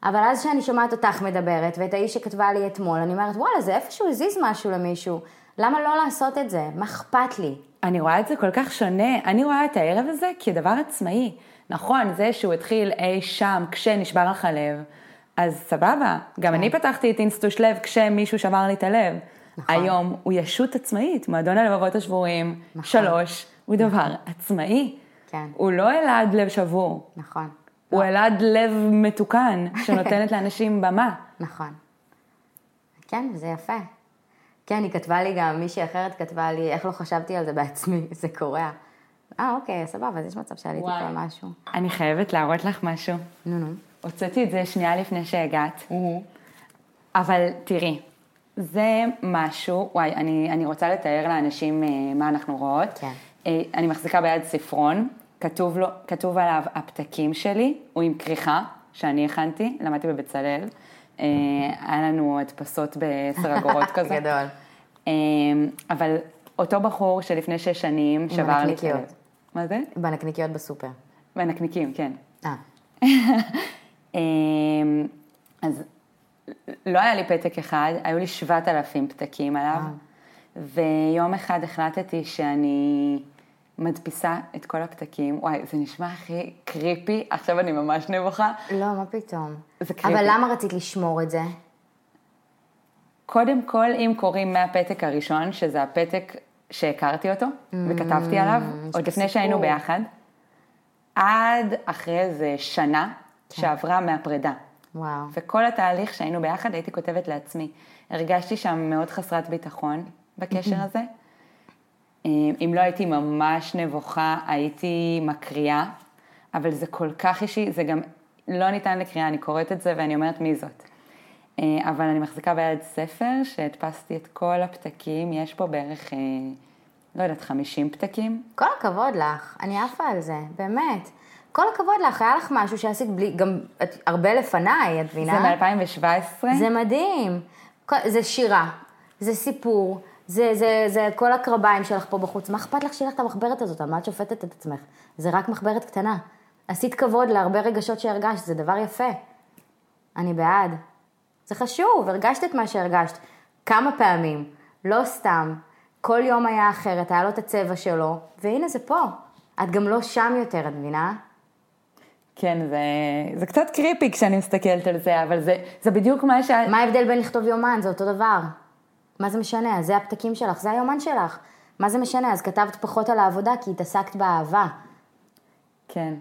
אבל אז כשאני שומעת אותך מדברת, ואת האיש שכתבה לי אתמול, אני אומרת, וואלה, זה איפשהו הזיז משהו למישהו. למה לא לעשות את זה? מה אכפת לי? אני רואה את זה כל כך שונה. אני רואה את הערב הזה כדבר עצמאי. נכון, זה שהוא התחיל אי שם כשנשבר לך הלב, אז סבבה. גם אני פתחתי את אינסטוש לב כשמישהו שבר לי את הלב. נכון. היום הוא ישות עצמאית, מועדון הלבבות השבורים, שלוש, הוא דבר עצמאי. כן. הוא לא אלעד לב שבור, נכון. הוא אלעד לב מתוקן, שנותנת לאנשים במה. נכון. כן, זה יפה. כן, היא כתבה לי גם, מישהי אחרת כתבה לי, איך לא חשבתי על זה בעצמי, זה קורע. אה, אוקיי, סבבה, אז יש מצב שעליתי פה. על משהו. אני חייבת להראות לך משהו. נו, נו. הוצאתי את זה שנייה לפני שהגעת. אבל תראי, זה משהו, וואי, אני, אני רוצה לתאר לאנשים אה, מה אנחנו רואות. כן. אה, אני מחזיקה ביד ספרון, כתוב, לו, כתוב עליו הפתקים שלי, הוא עם כריכה שאני הכנתי, למדתי בבצלאל. אה, היה לנו הדפסות בעשר אגורות כזה. גדול. אה, אבל אותו בחור שלפני שש שנים שבר לי את. הלב. מה זה? בנקניקיות בסופר. בנקניקים, כן. אה, אמ, אז לא היה לי פתק אחד, היו לי 7,000 פתקים עליו, ויום אחד החלטתי שאני מדפיסה את כל הפתקים. וואי, זה נשמע הכי קריפי, עכשיו אני ממש נבוכה. לא, מה פתאום. זה קריפי. אבל למה רצית לשמור את זה? קודם כל, אם קוראים מהפתק הראשון, שזה הפתק שהכרתי אותו, וכתבתי עליו, עוד לפני שהיינו. ביחד, עד אחרי איזה שנה שעברה מהפרידה. וואו. וכל התהליך שהיינו ביחד הייתי כותבת לעצמי. הרגשתי שם מאוד חסרת ביטחון בקשר הזה. אה, אם לא הייתי ממש נבוכה, הייתי מקריאה, אבל זה כל כך אישי, זה גם לא ניתן לקריאה, אני קוראת את זה ואני אומרת מי זאת. אה, אבל אני מחזיקה ביד ספר שהדפסתי את כל הפתקים, יש פה בערך, אה, לא יודעת, 50 פתקים. כל הכבוד לך, אני עפה על זה, באמת. כל הכבוד לך, היה לך משהו שעשית בלי, גם את, הרבה לפניי, את זה מבינה? מ-2017. זה מדהים. זה שירה, זה סיפור, זה, זה, זה כל הקרביים שלך פה בחוץ. מה אכפת לך שיהיה לך את המחברת הזאת? על מה את שופטת את עצמך? זה רק מחברת קטנה. עשית כבוד להרבה רגשות שהרגשת, זה דבר יפה. אני בעד. זה חשוב, הרגשת את מה שהרגשת. כמה פעמים, לא סתם. כל יום היה אחרת, היה לו את הצבע שלו, והנה זה פה. את גם לא שם יותר, את מבינה? כן, זה, זה קצת קריפי כשאני מסתכלת על זה, אבל זה, זה בדיוק מה ש... מה ההבדל בין לכתוב יומן? זה אותו דבר. מה זה משנה? זה הפתקים שלך, זה היומן שלך. מה זה משנה? אז כתבת פחות על העבודה כי התעסקת באהבה. כן.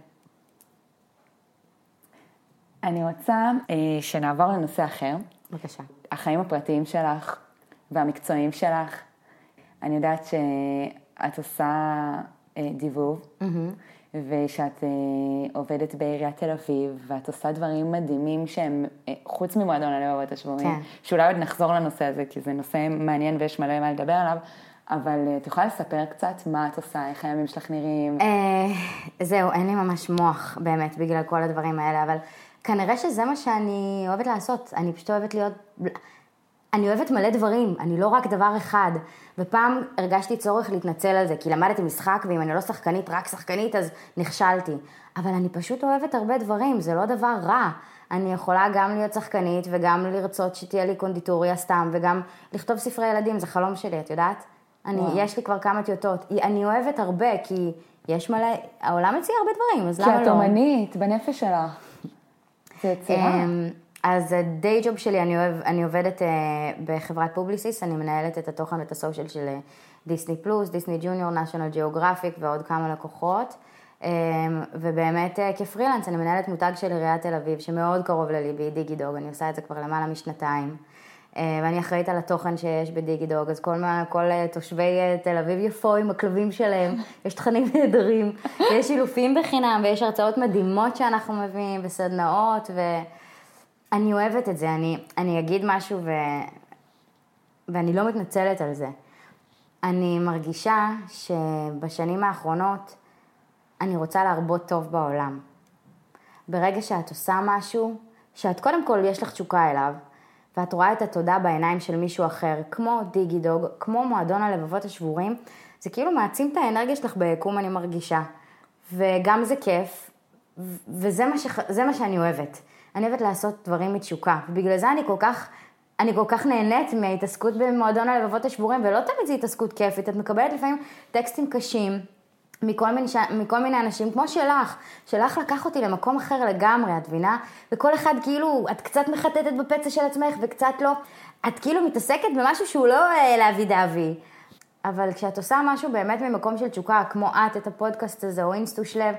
אני רוצה אה, שנעבור לנושא אחר, בבקשה. החיים הפרטיים שלך והמקצועיים שלך. אני יודעת שאת עושה אה, דיבוב, ושאת אה, עובדת בעיריית תל אביב, ואת עושה דברים מדהימים שהם, אה, חוץ ממועדון הלבבות השבורים, כן. שאולי עוד נחזור לנושא הזה, כי זה נושא מעניין ויש מלא מה לדבר עליו, אבל אה, את יכולה לספר קצת מה את עושה, איך הימים שלך נראים? אה, זהו, אין לי ממש מוח, באמת, בגלל כל הדברים האלה, אבל כנראה שזה מה שאני אוהבת לעשות. אני פשוט אוהבת להיות... אני אוהבת מלא דברים, אני לא רק דבר אחד. ופעם הרגשתי צורך להתנצל על זה, כי למדתי משחק, ואם אני לא שחקנית, רק שחקנית, אז נכשלתי. אבל אני פשוט אוהבת הרבה דברים, זה לא דבר רע. אני יכולה גם להיות שחקנית, וגם לרצות שתהיה לי קונדיטוריה סתם, וגם לכתוב ספרי ילדים, זה חלום שלי, את יודעת? אני, וואו. יש לי כבר כמה טיוטות. אני אוהבת הרבה, כי יש מלא, העולם מציע הרבה דברים, אז כי למה את לא? אומנית, בנפש שלך. זה יצירה. אז ה day job שלי, אני, אוהב, אני עובדת אה, בחברת Publicis, אני מנהלת את התוכן ואת ה social של אה, Disney Plus, Disney Junior, National Geographic ועוד כמה לקוחות. אמ, ובאמת אה, כפרילנס אני מנהלת מותג של עיריית תל אביב, שמאוד קרוב לליבי, דיגי דוג, אני עושה את זה כבר למעלה משנתיים. ואני אחראית על התוכן שיש בדיגידוג, אז כל, מה, כל תושבי תל אביב יפו עם הכלבים שלהם, יש תכנים נהדרים, ויש אילופים בחינם, ויש הרצאות מדהימות שאנחנו מביאים, וסדנאות, ואני אוהבת את זה. אני, אני אגיד משהו, ו... ואני לא מתנצלת על זה. אני מרגישה שבשנים האחרונות אני רוצה להרבות טוב בעולם. ברגע שאת עושה משהו, שאת קודם כל יש לך תשוקה אליו, ואת רואה את התודה בעיניים של מישהו אחר, כמו דיגידוג, כמו מועדון הלבבות השבורים, זה כאילו מעצים את האנרגיה שלך ביקום, אני מרגישה. וגם זה כיף, וזה מה, שח... מה שאני אוהבת. אני אוהבת לעשות דברים מתשוקה, ובגלל זה אני כל כך, אני כל כך נהנית מההתעסקות במועדון הלבבות השבורים, ולא תמיד זו התעסקות כיפית, את מקבלת לפעמים טקסטים קשים. מכל מיני, מכל מיני אנשים, כמו שלך, שלך לקח אותי למקום אחר לגמרי, את מבינה? וכל אחד כאילו, את קצת מחטטת בפצע של עצמך וקצת לא, את כאילו מתעסקת במשהו שהוא לא אה, לאבי דאבי. אבל כשאת עושה משהו באמת ממקום של תשוקה, כמו את, את הפודקאסט הזה, או אינסטוש לב,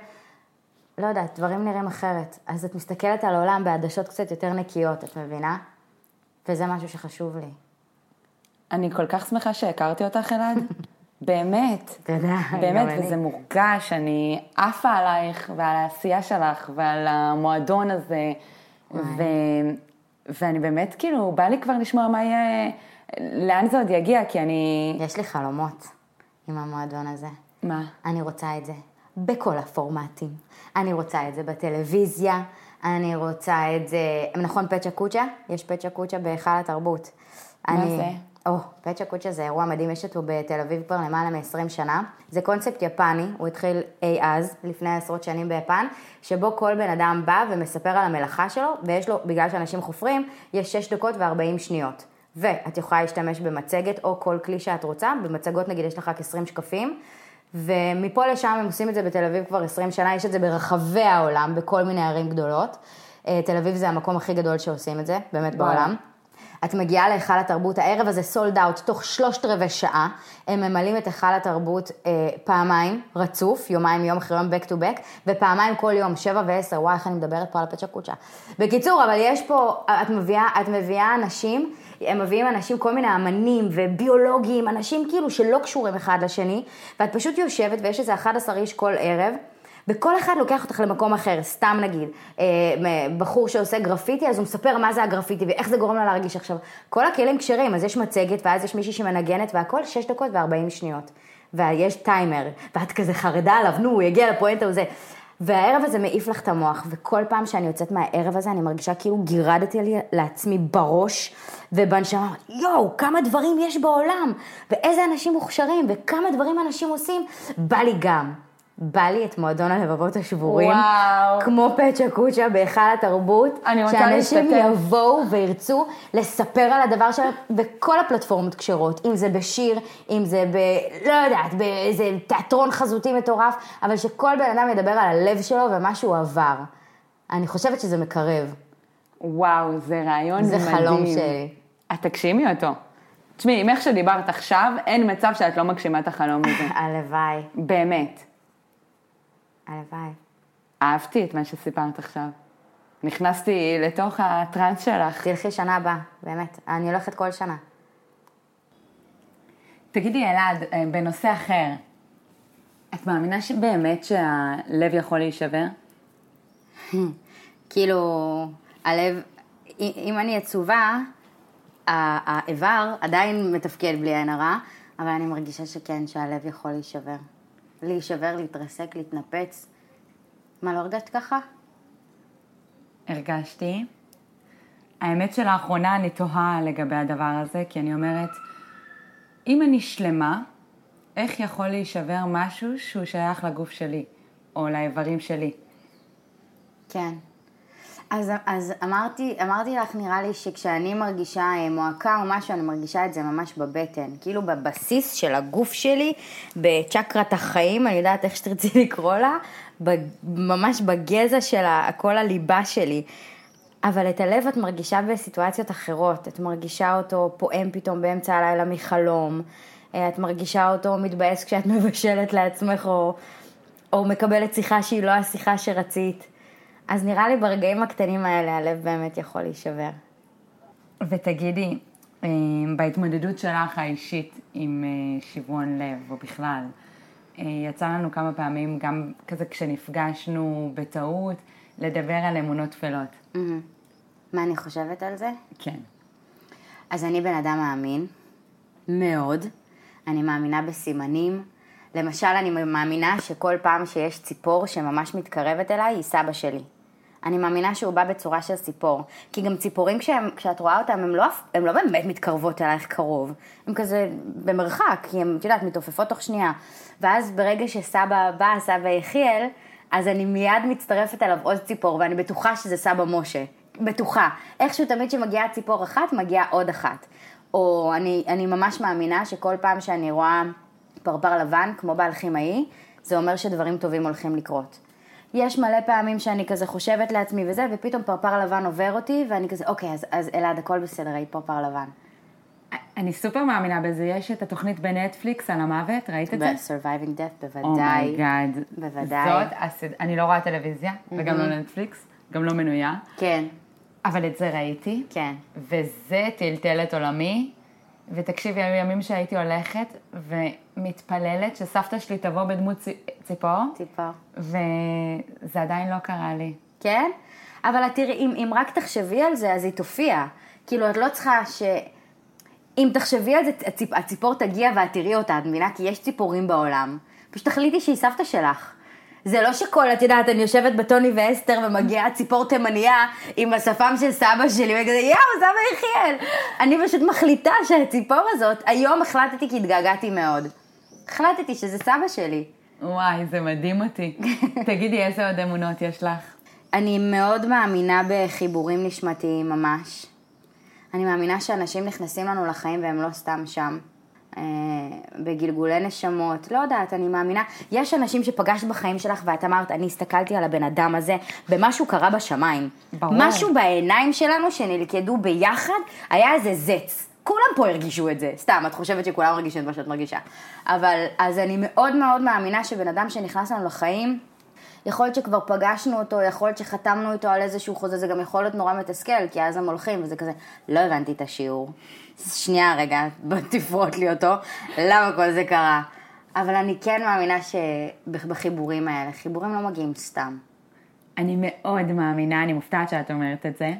לא יודעת, דברים נראים אחרת. אז את מסתכלת על העולם בעדשות קצת יותר נקיות, את מבינה? וזה משהו שחשוב לי. אני כל כך שמחה שהכרתי אותך, אלעד. באמת. תודה, באמת, וזה מורגש, אני עפה עלייך ועל העשייה שלך ועל המועדון הזה, ו... ואני באמת, כאילו, בא לי כבר לשמוע מה יהיה, לאן זה עוד יגיע, כי אני... יש לי חלומות עם המועדון הזה. מה? אני רוצה את זה בכל הפורמטים. אני רוצה את זה בטלוויזיה, אני רוצה את זה, נכון פצ'ה קוצ'ה? יש פצ'ה קוצ'ה בהיכל התרבות. מה אני... זה? או, oh, פצ'ה קוצ'ה זה אירוע מדהים, יש אותו בתל אביב כבר למעלה מ-20 שנה. זה קונספט יפני, הוא התחיל אי אז, לפני עשרות שנים ביפן, שבו כל בן אדם בא ומספר על המלאכה שלו, ויש לו, בגלל שאנשים חופרים, יש 6 דקות ו-40 שניות. ואת יכולה להשתמש במצגת או כל כלי שאת רוצה, במצגות נגיד יש לך רק 20 שקפים, ומפה לשם הם עושים את זה בתל אביב כבר 20 שנה, יש את זה ברחבי העולם, בכל מיני ערים גדולות. אה, תל אביב זה המקום הכי גדול שעושים את זה, באמת בעולם. את מגיעה להיכל התרבות, הערב הזה סולד אאוט, תוך שלושת רבעי שעה, הם ממלאים את היכל התרבות אה, פעמיים, רצוף, יומיים יום אחרי יום back to back, ופעמיים כל יום, שבע ועשר, וואי, איך אני מדברת פה על הפצ'ה קוצ'ה. בקיצור, אבל יש פה, את מביאה, את מביאה אנשים, הם מביאים אנשים, כל מיני אמנים וביולוגים, אנשים כאילו שלא קשורים אחד לשני, ואת פשוט יושבת ויש איזה 11 איש כל ערב. וכל אחד לוקח אותך למקום אחר, סתם נגיד, אה, בחור שעושה גרפיטי, אז הוא מספר מה זה הגרפיטי ואיך זה גורם לה להרגיש עכשיו. כל הכלים כשרים, אז יש מצגת, ואז יש מישהי שמנגנת, והכל 6 דקות ו-40 שניות. ויש טיימר, ואת כזה חרדה עליו, נו, הוא יגיע לפואנטה וזה. והערב הזה מעיף לך את המוח, וכל פעם שאני יוצאת מהערב הזה, אני מרגישה כאילו גירדתי לעצמי בראש ובנשמה, יואו, כמה דברים יש בעולם, ואיזה אנשים מוכשרים, וכמה דברים אנשים עושים, בא לי גם. בא לי את מועדון הלבבות השבורים, וואו. כמו פצ'ה קוצ'ה בהיכל התרבות, אני רוצה שאנשים להשתתף. יבואו וירצו לספר על הדבר שלהם בכל הפלטפורמות כשרות, אם זה בשיר, אם זה ב... לא יודעת, באיזה תיאטרון חזותי מטורף, אבל שכל בן אדם ידבר על הלב שלו ומה שהוא עבר. אני חושבת שזה מקרב. וואו, זה רעיון זה מדהים. חלום שלי. את תגשימי אותו. תשמעי, עם איך שדיברת עכשיו, אין מצב שאת לא מגשימה את החלום הזה. הלוואי, באמת. הלוואי. אהבתי את מה שסיפרת עכשיו. נכנסתי לתוך הטראנס שלך. תלכי שנה הבאה, באמת. אני הולכת כל שנה. תגידי, אלעד, אה, בנושא אחר, את מאמינה שבאמת שהלב יכול להישבר? כאילו, הלב, אם אני עצובה, האיבר עדיין מתפקד בלי עין הרע, אבל אני מרגישה שכן, שהלב יכול להישבר. להישבר, להתרסק, להתנפץ. מה, לא הרגשת ככה? הרגשתי. האמת שלאחרונה אני תוהה לגבי הדבר הזה, כי אני אומרת, אם אני שלמה, איך יכול להישבר משהו שהוא שייך לגוף שלי, או לאיברים שלי? כן. אז, אז אמרתי, אמרתי לך, נראה לי שכשאני מרגישה אה, מועקה או משהו, אני מרגישה את זה ממש בבטן. כאילו בבסיס של הגוף שלי, בצ'קרת החיים, אני יודעת איך שתרצי לקרוא לה, ממש בגזע של כל הליבה שלי. אבל את הלב את מרגישה בסיטואציות אחרות. את מרגישה אותו פועם פתאום באמצע הלילה מחלום. אה, את מרגישה אותו מתבאס כשאת מבשלת לעצמך, או, או מקבלת שיחה שהיא לא השיחה שרצית. אז נראה לי ברגעים הקטנים האלה הלב באמת יכול להישבר. ותגידי, אה, בהתמודדות שלך האישית עם אה, שברון לב, או בכלל. אה, יצא לנו כמה פעמים, גם כזה כשנפגשנו בטעות, לדבר על אמונות טפלות. מהמם. מה אני חושבת על זה? כן. אז אני בן אדם מאמין, מאוד. אני מאמינה בסימנים. למשל, אני מאמינה שכל פעם שיש ציפור שממש מתקרבת אליי, היא סבא שלי. אני מאמינה שהוא בא בצורה של ציפור. כי גם ציפורים, כשהם, כשאת רואה אותם, הן לא, הם לא באמת מתקרבות אלייך קרוב. הן כזה במרחק, כי הן, את יודעת, מתעופפות תוך שנייה. ואז ברגע שסבא בא, סבא יחיאל, אז אני מיד מצטרפת אליו עוד ציפור, ואני בטוחה שזה סבא משה. בטוחה. איכשהו תמיד כשמגיעה ציפור אחת, מגיעה עוד אחת. או אני, אני ממש מאמינה שכל פעם שאני רואה פרפר לבן, כמו באלכימאי, זה אומר שדברים טובים הולכים לקרות. יש מלא פעמים שאני כזה חושבת לעצמי וזה, ופתאום פרפר לבן עובר אותי, ואני כזה, אוקיי, אז, אז אלעד, הכל בסדר, ראית פרפר לבן. אני סופר מאמינה בזה, יש את התוכנית בנטפליקס על המוות, ראית את זה? ב-surviving death, בוודאי. Oh my God. בוודאי. זאת, הסד... אני לא רואה טלוויזיה, וגם לא נטפליקס, גם לא מנויה, כן, אבל את זה ראיתי, כן. וזה טלטל את עולמי. ותקשיבי, היו ימים שהייתי הולכת ומתפללת שסבתא שלי תבוא בדמות צי- ציפור, ציפור. וזה עדיין לא קרה לי. כן? אבל את תראי, אם, אם רק תחשבי על זה, אז היא תופיע. כאילו, את לא צריכה ש... אם תחשבי על זה, הציפ... הציפור תגיע ואת תראי אותה, את מבינה? כי יש ציפורים בעולם. פשוט תחליטי שהיא סבתא שלך. זה לא שכל, את יודעת, אני יושבת בטוני ואסתר ומגיעה ציפור תימניה עם השפם של סבא שלי, וכזה, יואו, סבא יחיאל. אני פשוט מחליטה שהציפור הזאת, היום החלטתי כי התגעגעתי מאוד. החלטתי שזה סבא שלי. וואי, זה מדהים אותי. תגידי, איזה עוד אמונות יש לך? אני מאוד מאמינה בחיבורים נשמתיים ממש. אני מאמינה שאנשים נכנסים לנו לחיים והם לא סתם שם. אה, בגלגולי נשמות, לא יודעת, אני מאמינה. יש אנשים שפגשת בחיים שלך ואת אמרת, אני הסתכלתי על הבן אדם הזה, ומשהו קרה בשמיים. ברור. משהו בעיניים שלנו שנלכדו ביחד, היה איזה זץ. כולם פה הרגישו את זה, סתם, את חושבת שכולם מרגישים את מה שאת מרגישה. אבל, אז אני מאוד מאוד מאמינה שבן אדם שנכנס לנו לחיים, יכול להיות שכבר פגשנו אותו, יכול להיות שחתמנו איתו על איזשהו חוזה, זה גם יכול להיות נורא מתסכל, כי אז הם הולכים, וזה כזה, לא הבנתי את השיעור. שנייה רגע, בוא תפרוט לי אותו, למה כל זה קרה. אבל אני כן מאמינה שבחיבורים האלה, חיבורים לא מגיעים סתם. אני מאוד מאמינה, אני מופתעת שאת אומרת את זה,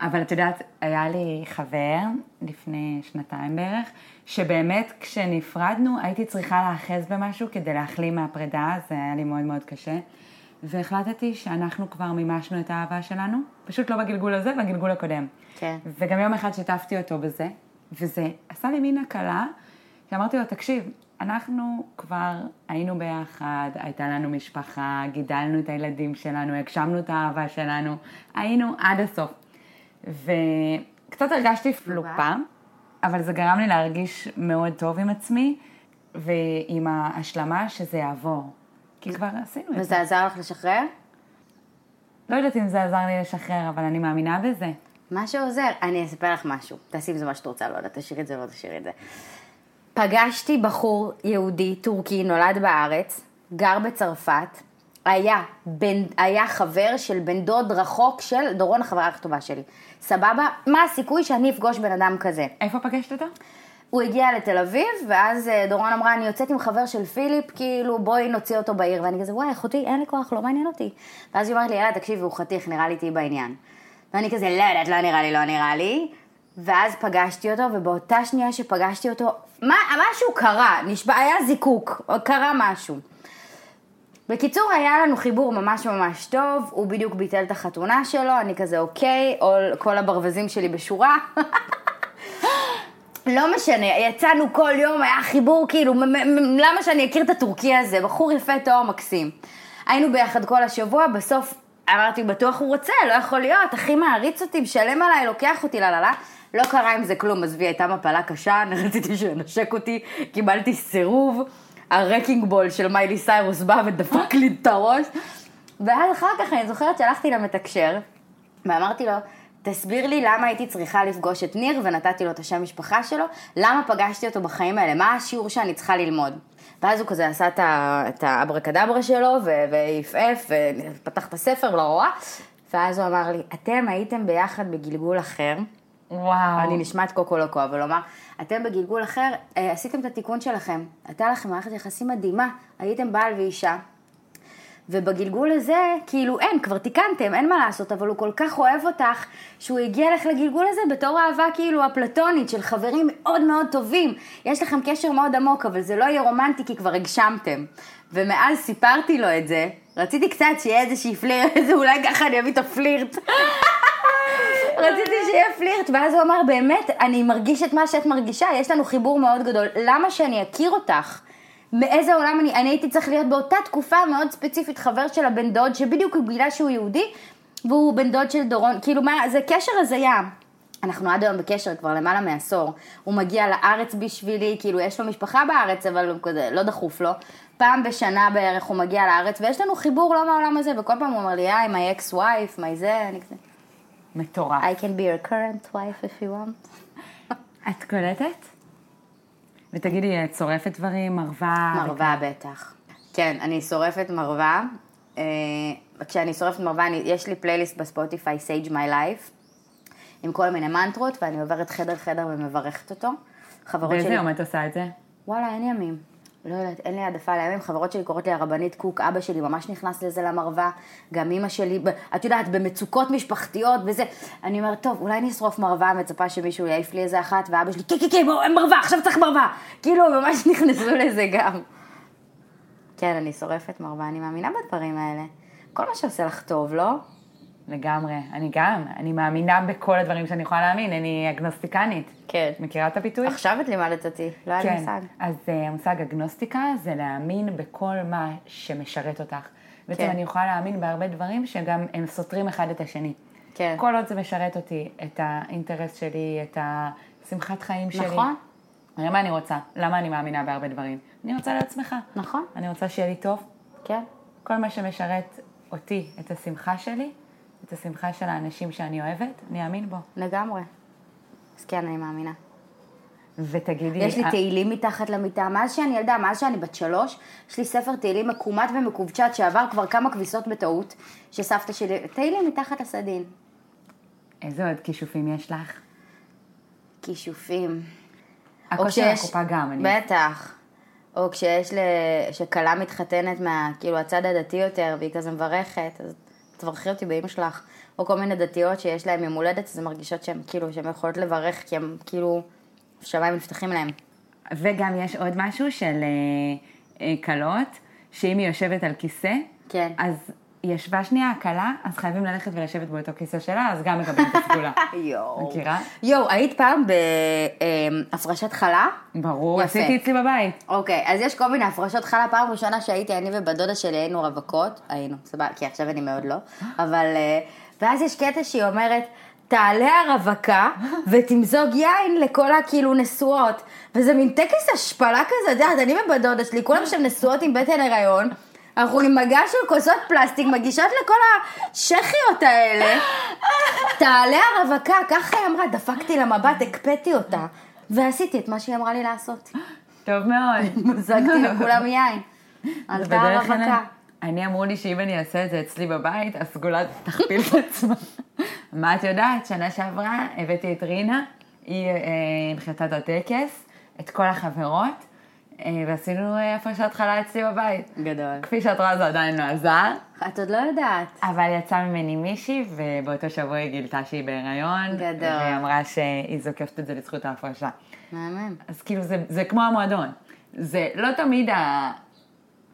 אבל את יודעת, היה לי חבר לפני שנתיים בערך, שבאמת כשנפרדנו הייתי צריכה להאחז במשהו כדי להחלים מהפרידה, זה היה לי מאוד מאוד קשה. והחלטתי שאנחנו כבר מימשנו את האהבה שלנו, פשוט לא בגלגול הזה, בגלגול הקודם. כן. וגם יום אחד שיתפתי אותו בזה, וזה עשה לי מין הקלה, שאמרתי לו, תקשיב, אנחנו כבר היינו ביחד, הייתה לנו משפחה, גידלנו את הילדים שלנו, הגשמנו את האהבה שלנו, היינו עד הסוף. וקצת הרגשתי פלופה, אבל זה גרם לי להרגיש מאוד טוב עם עצמי, ועם ההשלמה שזה יעבור. כי כבר עשינו את זה. וזה עזר לך לשחרר? לא יודעת אם זה עזר לי לשחרר, אבל אני מאמינה בזה. מה שעוזר, אני אספר לך משהו, תעשי עם זה מה שאת רוצה, לא יודעת, תשאירי את זה ולא תשאירי את זה. פגשתי בחור יהודי, טורקי, נולד בארץ, גר בצרפת, היה, בן, היה חבר של בן דוד רחוק של דורון, החברה הכי טובה שלי. סבבה? מה הסיכוי שאני אפגוש בן אדם כזה? איפה פגשת אותו? הוא הגיע לתל אביב, ואז אה, דורון אמרה, אני יוצאת עם חבר של פיליפ, כאילו בואי נוציא אותו בעיר. ואני כזה, וואי, אחותי, אין לי כוח, לא מעניין אותי. ואז היא אומרת לי, יאללה, תקשיבי, הוא חתיך, נראה לי תהיי בעניין. ואני כזה, לא יודעת, לא נראה לי, לא נראה לי. ואז פגשתי אותו, ובאותה שנייה שפגשתי אותו, מה, משהו קרה, נשבע, היה זיקוק, קרה משהו. בקיצור, היה לנו חיבור ממש ממש טוב, הוא בדיוק ביטל את החתונה שלו, אני כזה אוקיי, או כל הברווזים שלי בשורה. לא משנה, יצאנו כל יום, היה חיבור, כאילו, למה שאני אכיר את הטורקי הזה? בחור יפה, תואר מקסים. היינו ביחד כל השבוע, בסוף אמרתי, בטוח הוא רוצה, לא יכול להיות, הכי מעריץ אותי, משלם עליי, לוקח אותי, לה לה לה. לא קרה עם זה כלום, עזבי, הייתה מפלה קשה, אני רציתי שינשק אותי, קיבלתי סירוב, הרקינג בול של מיילי סיירוס בא ודפק לי את הראש. ואז אחר כך אני זוכרת שהלכתי למתקשר, ואמרתי לו, תסביר לי למה הייתי צריכה לפגוש את ניר, ונתתי לו את השם משפחה שלו, למה פגשתי אותו בחיים האלה, מה השיעור שאני צריכה ללמוד. ואז הוא כזה עשה את האברקדברה שלו, ועפעף, ופתח את הספר, לא רואה, ואז הוא אמר לי, אתם הייתם ביחד בגלגול אחר, וואו. אני נשמעת קוקו לוקו, אבל לומר, אתם בגלגול אחר אה, עשיתם את התיקון שלכם. הייתה לכם מערכת יחסים מדהימה, הייתם בעל ואישה. ובגלגול הזה, כאילו אין, כבר תיקנתם, אין מה לעשות, אבל הוא כל כך אוהב אותך, שהוא הגיע לך לגלגול הזה בתור אהבה כאילו אפלטונית של חברים מאוד מאוד טובים. יש לכם קשר מאוד עמוק, אבל זה לא יהיה רומנטי כי כבר הגשמתם. ומאז סיפרתי לו את זה, רציתי קצת שיהיה איזושהי פלירט, אולי ככה אני אביא את הפלירט. רציתי שיהיה פלירט, ואז הוא אמר, באמת, אני מרגיש את מה שאת מרגישה, יש לנו חיבור מאוד גדול, למה שאני אכיר אותך? מאיזה עולם אני, אני הייתי צריך להיות באותה תקופה מאוד ספציפית חבר של הבן דוד, שבדיוק הוא גילה שהוא יהודי, והוא בן דוד של דורון, כאילו מה, זה קשר הזיה. אנחנו עד היום בקשר כבר למעלה מעשור. הוא מגיע לארץ בשבילי, כאילו יש לו משפחה בארץ, אבל הוא כזה, לא דחוף לו. פעם בשנה בערך הוא מגיע לארץ, ויש לנו חיבור לא מהעולם הזה, וכל פעם הוא אומר לי, היי, my ex-wife, my זה, אני כזה. מטורף. I can be your current wife if you want. את קולטת? ותגידי, את שורפת דברים, מרווה? מרווה בטח. כן, אני שורפת מרווה. אה, כשאני שורפת מרווה, אני, יש לי פלייליסט בספוטיפיי, Sage My Life, עם כל מיני מנטרות, ואני עוברת חדר-חדר ומברכת אותו. חברות באיזה שלי... יום את עושה את זה? וואלה, אין ימים. לא יודעת, אין לי העדפה לימים. חברות שלי קוראות לי הרבנית קוק, אבא שלי ממש נכנס לזה למרווה, גם אימא שלי, את יודעת, במצוקות משפחתיות וזה. אני אומרת, טוב, אולי אני אשרוף מרווה, מצפה שמישהו יעיף לי איזה אחת, ואבא שלי, כן, כן, כן, בואו, מרווה, עכשיו צריך מרווה. כאילו, ממש נכנסו לזה גם. כן, אני שורפת מרווה, אני מאמינה בדברים האלה. כל מה שעושה לך טוב, לא? לגמרי. אני גם. אני מאמינה בכל הדברים שאני יכולה להאמין. אני אגנוסטיקנית. כן. מכירה את הביטוי? עכשיו את לימדת אותי, לא היה לי כן. מושג. אז uh, המושג אגנוסטיקה זה להאמין בכל מה שמשרת אותך. בעצם כן. אני יכולה להאמין בהרבה דברים שגם הם סותרים אחד את השני. כן. כל עוד זה משרת אותי, את האינטרס שלי, את השמחת חיים שלי. נכון. הרי מה אני רוצה? למה אני מאמינה בהרבה דברים? אני רוצה להיות שמחה. נכון. אני רוצה שיהיה לי טוב. כן. כל מה שמשרת אותי, את השמחה שלי, את השמחה של האנשים שאני אוהבת, אני אאמין בו. לגמרי. אז כן, אני מאמינה. ותגידי... יש לי אה, תהילים מתחת למיטה, מאז שאני ילדה, מאז שאני בת שלוש, יש לי ספר תהילים מקומט ומקובצ'ת שעבר כבר כמה כביסות בטעות, שסבתא שלי, תהילים מתחת לסדין. איזה עוד כישופים יש לך? כישופים. הכושר הקופה גם, אני... בטח. או כשיש, ל... שכלה מתחתנת מה, כאילו, הצד הדתי יותר, והיא כזה מברכת, אז תברכי אותי באמא שלך. או כל מיני דתיות שיש להן יום הולדת, אז הן מרגישות שהן כאילו, שהן יכולות לברך, כי הן כאילו, שמיים נפתחים להן. וגם יש עוד משהו של אה, אה, כלות, שאם היא יושבת על כיסא, כן. אז היא ישבה שנייה הכלה, אז חייבים ללכת ולשבת באותו כיסא שלה, אז גם מקבלים את הסגולה. יואו. מכירה? יואו, היית פעם בהפרשת חלה? ברור. עשיתי אצלי בבית. אוקיי, אז יש כל מיני הפרשות חלה. פעם ראשונה שהייתי, אני ובת דודה שלי היינו רווקות, היינו, סבבה, כי עכשיו אני מאוד לא, אבל... אה, ואז יש קטע שהיא אומרת, תעלה הרווקה ותמזוג יין לכל הכאילו נשואות. וזה מין טקס השפלה כזה, את יודעת, אני ובת דודה שלי, כולם שם נשואות עם בטן הריון. אנחנו עם מגע של כוסות פלסטיק, מגישות לכל השחיות האלה. תעלה הרווקה, ככה היא אמרה, דפקתי לה מבט, הקפאתי אותה, ועשיתי את מה שהיא אמרה לי לעשות. טוב מאוד. מזגתי לכולם יין. עלתה הרווקה. אני אמרו לי שאם אני אעשה את זה אצלי בבית, הסגולה תכפיל את עצמה. מה את יודעת? שנה שעברה הבאתי את רינה, היא אה, הנחתה את הטקס, את כל החברות, ועשינו אה, הפרשת חלה אצלי בבית. גדול. כפי שאת רואה זה עדיין לא עזר, את עוד לא יודעת. אבל יצא ממני מישהי, ובאותו שבוע היא גילתה שהיא בהיריון. גדול. והיא אמרה שהיא זוקפת את זה לזכות ההפרשה. מהמם. אז כאילו זה, זה כמו המועדון. זה לא תמיד ה...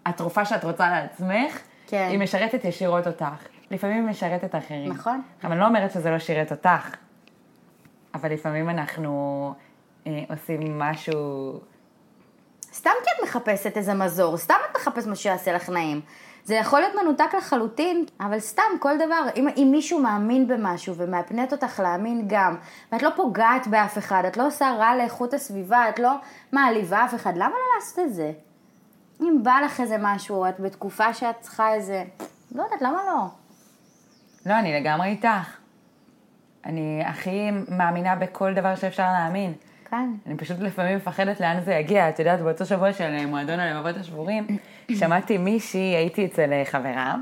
התרופה שאת רוצה לעצמך, כן. היא משרתת ישירות אותך. לפעמים היא משרתת אחרים. נכון. אבל אני לא אומרת שזה לא שירת אותך. אבל לפעמים אנחנו אה, עושים משהו... סתם כי את מחפשת איזה מזור, סתם את מחפשת מה שיעשה לך נעים. זה יכול להיות מנותק לחלוטין, אבל סתם, כל דבר, אם, אם מישהו מאמין במשהו ומהפנט אותך להאמין גם, ואת לא פוגעת באף אחד, את לא עושה רע לאיכות הסביבה, את לא מעליבה אף אחד, למה לא לעשות את זה? אם בא לך איזה משהו, את בתקופה שאת צריכה איזה... לא יודעת, למה לא? לא, אני לגמרי איתך. אני הכי מאמינה בכל דבר שאפשר להאמין. כאן. אני פשוט לפעמים מפחדת לאן זה יגיע. את יודעת, באותו שבוע של אה, מועדון הלבבות השבורים, שמעתי מישהי, הייתי אצל אה, חברה,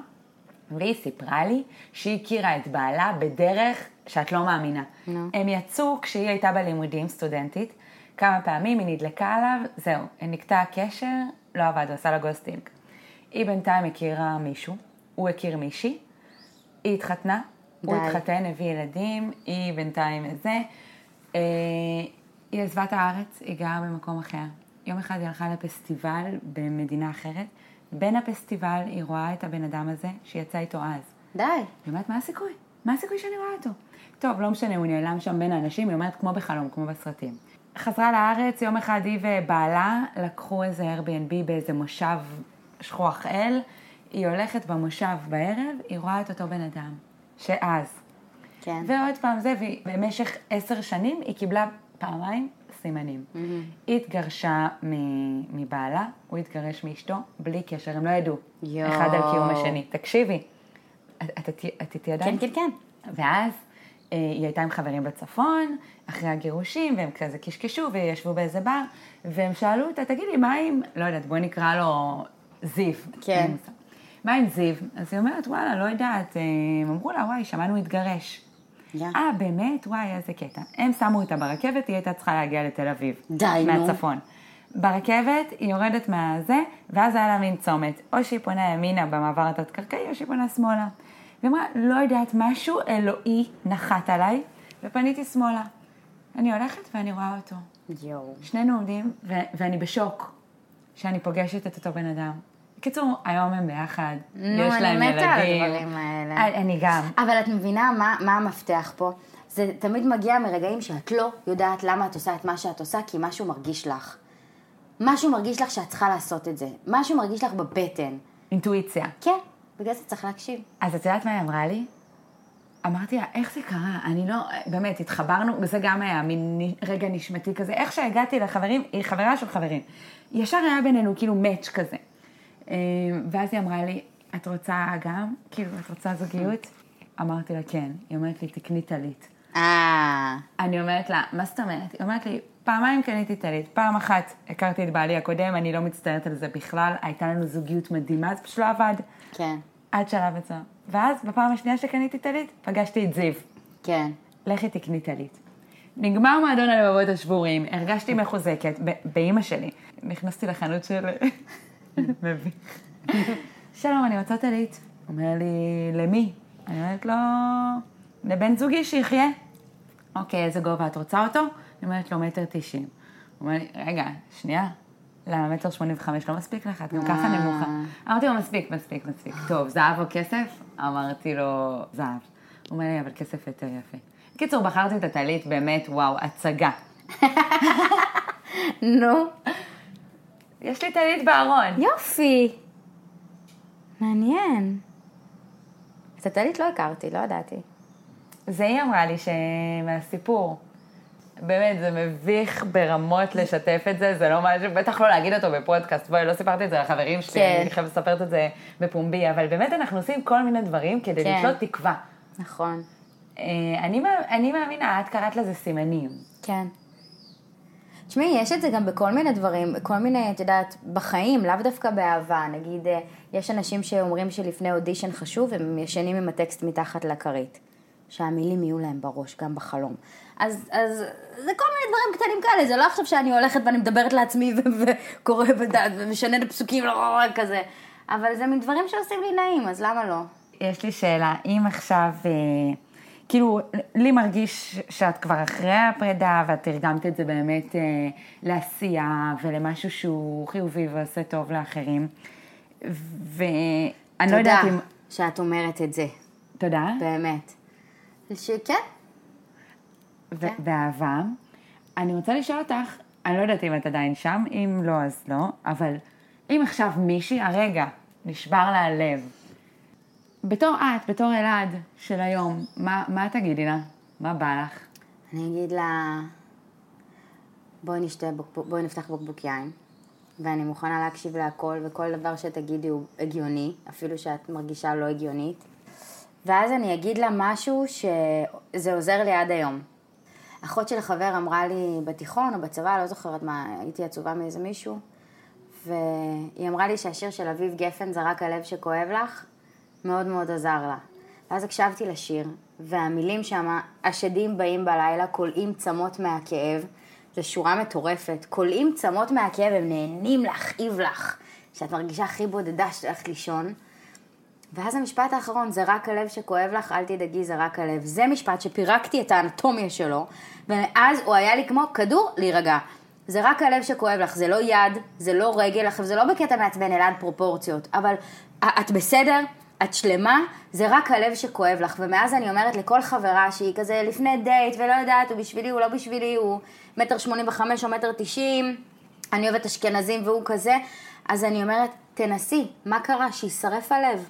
והיא סיפרה לי שהיא הכירה את בעלה בדרך שאת לא מאמינה. נו. הם יצאו כשהיא הייתה בלימודים, סטודנטית, כמה פעמים היא נדלקה עליו, זהו, נקטע הקשר, לא עבד, הוא עשה לה ghosting. היא בינתיים הכירה מישהו, הוא הכיר מישהי, היא התחתנה, הוא די. התחתן, הביא ילדים, היא בינתיים זה. היא עזבה את הארץ, היא גרה במקום אחר. יום אחד היא הלכה לפסטיבל במדינה אחרת. בין הפסטיבל היא רואה את הבן אדם הזה שיצא איתו אז. די. היא אומרת, מה הסיכוי? מה הסיכוי שאני רואה אותו? טוב, לא משנה, הוא נעלם שם בין האנשים, היא אומרת, כמו בחלום, כמו בסרטים. חזרה לארץ, יום אחד היא ובעלה לקחו איזה Airbnb באיזה מושב שכוח אל. היא הולכת במושב בערב, היא רואה את אותו בן אדם, שאז. כן. ועוד פעם זה, ובמשך עשר שנים היא קיבלה פעמיים סימנים. היא התגרשה מבעלה, הוא התגרש מאשתו, בלי קשר, הם לא ידעו. יואו. אחד על קיום השני. תקשיבי, את- איתי עדיין? כן, כן, כן. ואז אה, היא הייתה עם חברים בצפון, אחרי הגירושים, והם כזה קשקשו וישבו באיזה בר, והם שאלו אותה, תגידי, מה עם, לא יודעת, בואי נקרא לו זיו. כן. מה עם זיו? אז היא אומרת, וואלה, לא יודעת, אה, הם אמרו לה, וואי, שמענו התגרש. אה, באמת? וואי, איזה קטע. הם שמו אותה ברכבת, היא הייתה צריכה להגיע לתל אביב. די, נו. מהצפון. ברכבת, היא יורדת מהזה, ואז היה לה מין צומת. או שהיא פונה ימינה במעבר התת-קרקעי, או שהיא פונה שמאלה. והיא אמרה, לא יודעת, משהו אלוהי נחת עליי, ופניתי שמאלה. אני הולכת ואני רואה אותו. יואו. שנינו עומדים, ו- ואני בשוק שאני פוגשת את אותו בן אדם. בקיצור, היום הם ביחד, נו, יש אני להם מתה על ילדים. הדברים האלה. אני- אני גם. אבל את מבינה מה, מה המפתח פה? זה תמיד מגיע מרגעים שאת לא יודעת למה את עושה את מה שאת עושה, כי משהו מרגיש לך. משהו מרגיש לך שאת צריכה לעשות את זה. משהו מרגיש לך בבטן. אינטואיציה. כן, בגלל זה צריך להקשיב. אז את יודעת מה היא אמרה לי? אמרתי לה, איך זה קרה? אני לא, באמת, התחברנו, וזה גם היה מין רגע נשמתי כזה. איך שהגעתי לחברים, היא חברה של חברים. ישר היה בינינו כאילו מאץ' כזה. אה, ואז היא אמרה לי, את רוצה גם? כאילו, את רוצה זוגיות? אמרתי לה, כן. היא אומרת לי, תקני טלית. אה, אני אומרת לה, מה זאת אומרת? היא אומרת לי, פעמיים קניתי טלית. פעם אחת הכרתי את בעלי הקודם, אני לא מצטערת על זה בכלל, הייתה לנו זוגיות מדהימה, זה פשוט לא עבד. כן, עד שלב מסוים. ואז בפעם השנייה שקניתי טלית, פגשתי את זיו. כן. לכי תקני טלית. נגמר מועדון הלבבות השבורים, הרגשתי מחוזקת, באימא שלי. נכנסתי לחנות של... מביך. שלום, אני רוצה טלית. אומר לי, למי? אני אומרת לו, לבן זוגי שיחיה. אוקיי, איזה גובה את רוצה אותו? אני אומרת לו, מטר תשעים. הוא אומר לי, רגע, שנייה. למה מטר שמונים וחמש לא מספיק לך? את גם ככה אה. נמוכה. אמרתי לו, מספיק, מספיק, מספיק. טוב, זהב או כסף? אמרתי לו, זהב. הוא אומר לי, אבל כסף יותר יפה. בקיצור, בחרתי את הטלית, באמת, וואו, הצגה. נו, יש לי טלית בארון. יופי. מעניין. את הטלית לא הכרתי, לא ידעתי. זה היא אמרה לי שמהסיפור. באמת, זה מביך ברמות לשתף את זה, זה לא משהו, בטח לא להגיד אותו בפודקאסט, בואי, לא סיפרתי את זה לחברים שלי, כן. אני חייבת לספר את זה בפומבי, אבל באמת אנחנו עושים כל מיני דברים כדי כן. לתלות תקווה. נכון. אה, אני, אני מאמינה, את קראת לזה סימנים. כן. תשמעי, יש את זה גם בכל מיני דברים, כל מיני, את יודעת, בחיים, לאו דווקא באהבה. נגיד, אה, יש אנשים שאומרים שלפני אודישן חשוב, הם ישנים עם הטקסט מתחת לכרית. שהמילים יהיו להם בראש, גם בחלום. אז, אז זה כל מיני דברים קטנים כאלה, זה לא עכשיו שאני הולכת ואני מדברת לעצמי וקורא בדעת ומשננת פסוקים, לא, לא, לא, כזה. אבל זה מין דברים שעושים לי נעים, אז למה לא? יש לי שאלה, אם עכשיו, אה, כאילו, לי מרגיש שאת כבר אחרי הפרידה, ואת תרגמת את זה באמת אה, לעשייה ולמשהו שהוא חיובי ועושה טוב לאחרים. ואני לא יודעת אם... תודה שאת אומרת את זה, תודה. באמת. שכן, ו- באהבה. אני רוצה לשאול אותך, אני לא יודעת אם את עדיין שם, אם לא אז לא, אבל אם עכשיו מישהי, הרגע, נשבר לה הלב, בתור את, בתור אלעד של היום, מה, מה תגידי לה? מה בא לך? אני אגיד לה, בואי נשתה, בואי נפתח בקבוק יין, ואני מוכנה להקשיב להכל, וכל דבר שתגידי הוא הגיוני, אפילו שאת מרגישה לא הגיונית. ואז אני אגיד לה משהו שזה עוזר לי עד היום. אחות של חבר אמרה לי בתיכון או בצבא, לא זוכרת מה, הייתי עצובה מאיזה מישהו, והיא אמרה לי שהשיר של אביב גפן, זרק הלב שכואב לך, מאוד מאוד עזר לה. ואז הקשבתי לשיר, והמילים שם, השדים באים בלילה, כולאים צמות מהכאב. זו שורה מטורפת. כולאים צמות מהכאב, הם נהנים להכאיב לך. שאת מרגישה הכי בודדה שאת הולכת לישון. ואז המשפט האחרון, זה רק הלב שכואב לך, אל תדאגי, זה רק הלב. זה משפט שפירקתי את האנטומיה שלו, ואז הוא היה לי כמו כדור להירגע. זה רק הלב שכואב לך, זה לא יד, זה לא רגל, עכשיו זה לא בקטע מעצבן, אלא עד פרופורציות, אבל את בסדר, את שלמה, זה רק הלב שכואב לך. ומאז אני אומרת לכל חברה שהיא כזה לפני דייט ולא יודעת, הוא בשבילי, הוא לא בשבילי, הוא מטר שמונים וחמש או מטר תשעים, אני אוהבת אשכנזים והוא כזה, אז אני אומרת, תנסי, מה קרה? שישרף הלב.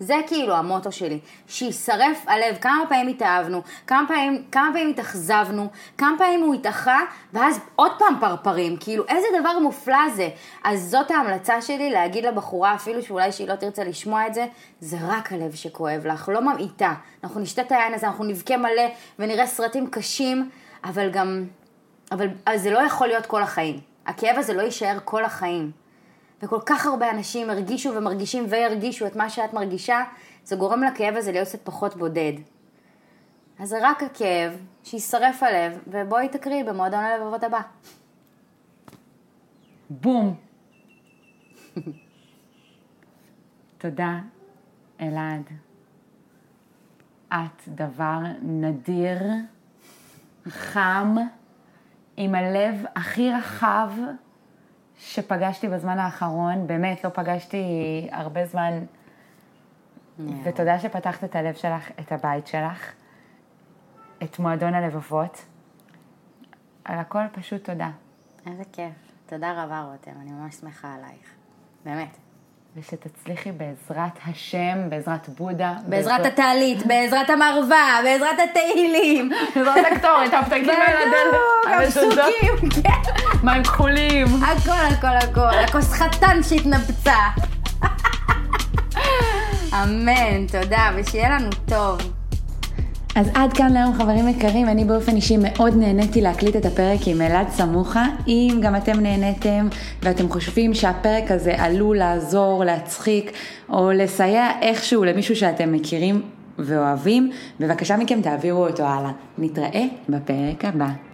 זה כאילו המוטו שלי, שישרף הלב, כמה פעמים התאהבנו, כמה פעמים, כמה פעמים התאכזבנו, כמה פעמים הוא התאחה, ואז עוד פעם פרפרים, כאילו איזה דבר מופלא זה. אז זאת ההמלצה שלי, להגיד לבחורה, אפילו שאולי שהיא לא תרצה לשמוע את זה, זה רק הלב שכואב לך, לא ממעיטה. אנחנו נשתה את היין הזה, אנחנו נבכה מלא ונראה סרטים קשים, אבל גם, אבל זה לא יכול להיות כל החיים. הכאב הזה לא יישאר כל החיים. וכל כך הרבה אנשים הרגישו ומרגישים וירגישו את מה שאת מרגישה, זה גורם לכאב הזה להיות קצת פחות בודד. אז זה רק הכאב, שישרף הלב, ובואי תקריאי במועדון הלבבות הבא. בום. תודה, אלעד. את דבר נדיר, חם, עם הלב הכי רחב. שפגשתי בזמן האחרון, באמת לא פגשתי הרבה זמן, yeah. ותודה שפתחת את הלב שלך, את הבית שלך, את מועדון הלבבות. על הכל פשוט תודה. איזה כיף. תודה רבה רותם, אני ממש שמחה עלייך. באמת. ושתצליחי בעזרת השם, בעזרת בודה. בעזרת הטלית, בעזרת המרווה, בעזרת התהילים. בעזרת הקטורת, הפתקים על הדלת. הפסוקים, כן. מים כחולים. הכל, הכל, הכל. הכוס חתן שהתנפצה. אמן, תודה, ושיהיה לנו טוב. אז עד כאן להיום חברים יקרים, אני באופן אישי מאוד נהניתי להקליט את הפרק עם אלעד סמוכה. אם גם אתם נהניתם ואתם חושבים שהפרק הזה עלול לעזור, להצחיק או לסייע איכשהו למישהו שאתם מכירים ואוהבים, בבקשה מכם תעבירו אותו הלאה. נתראה בפרק הבא.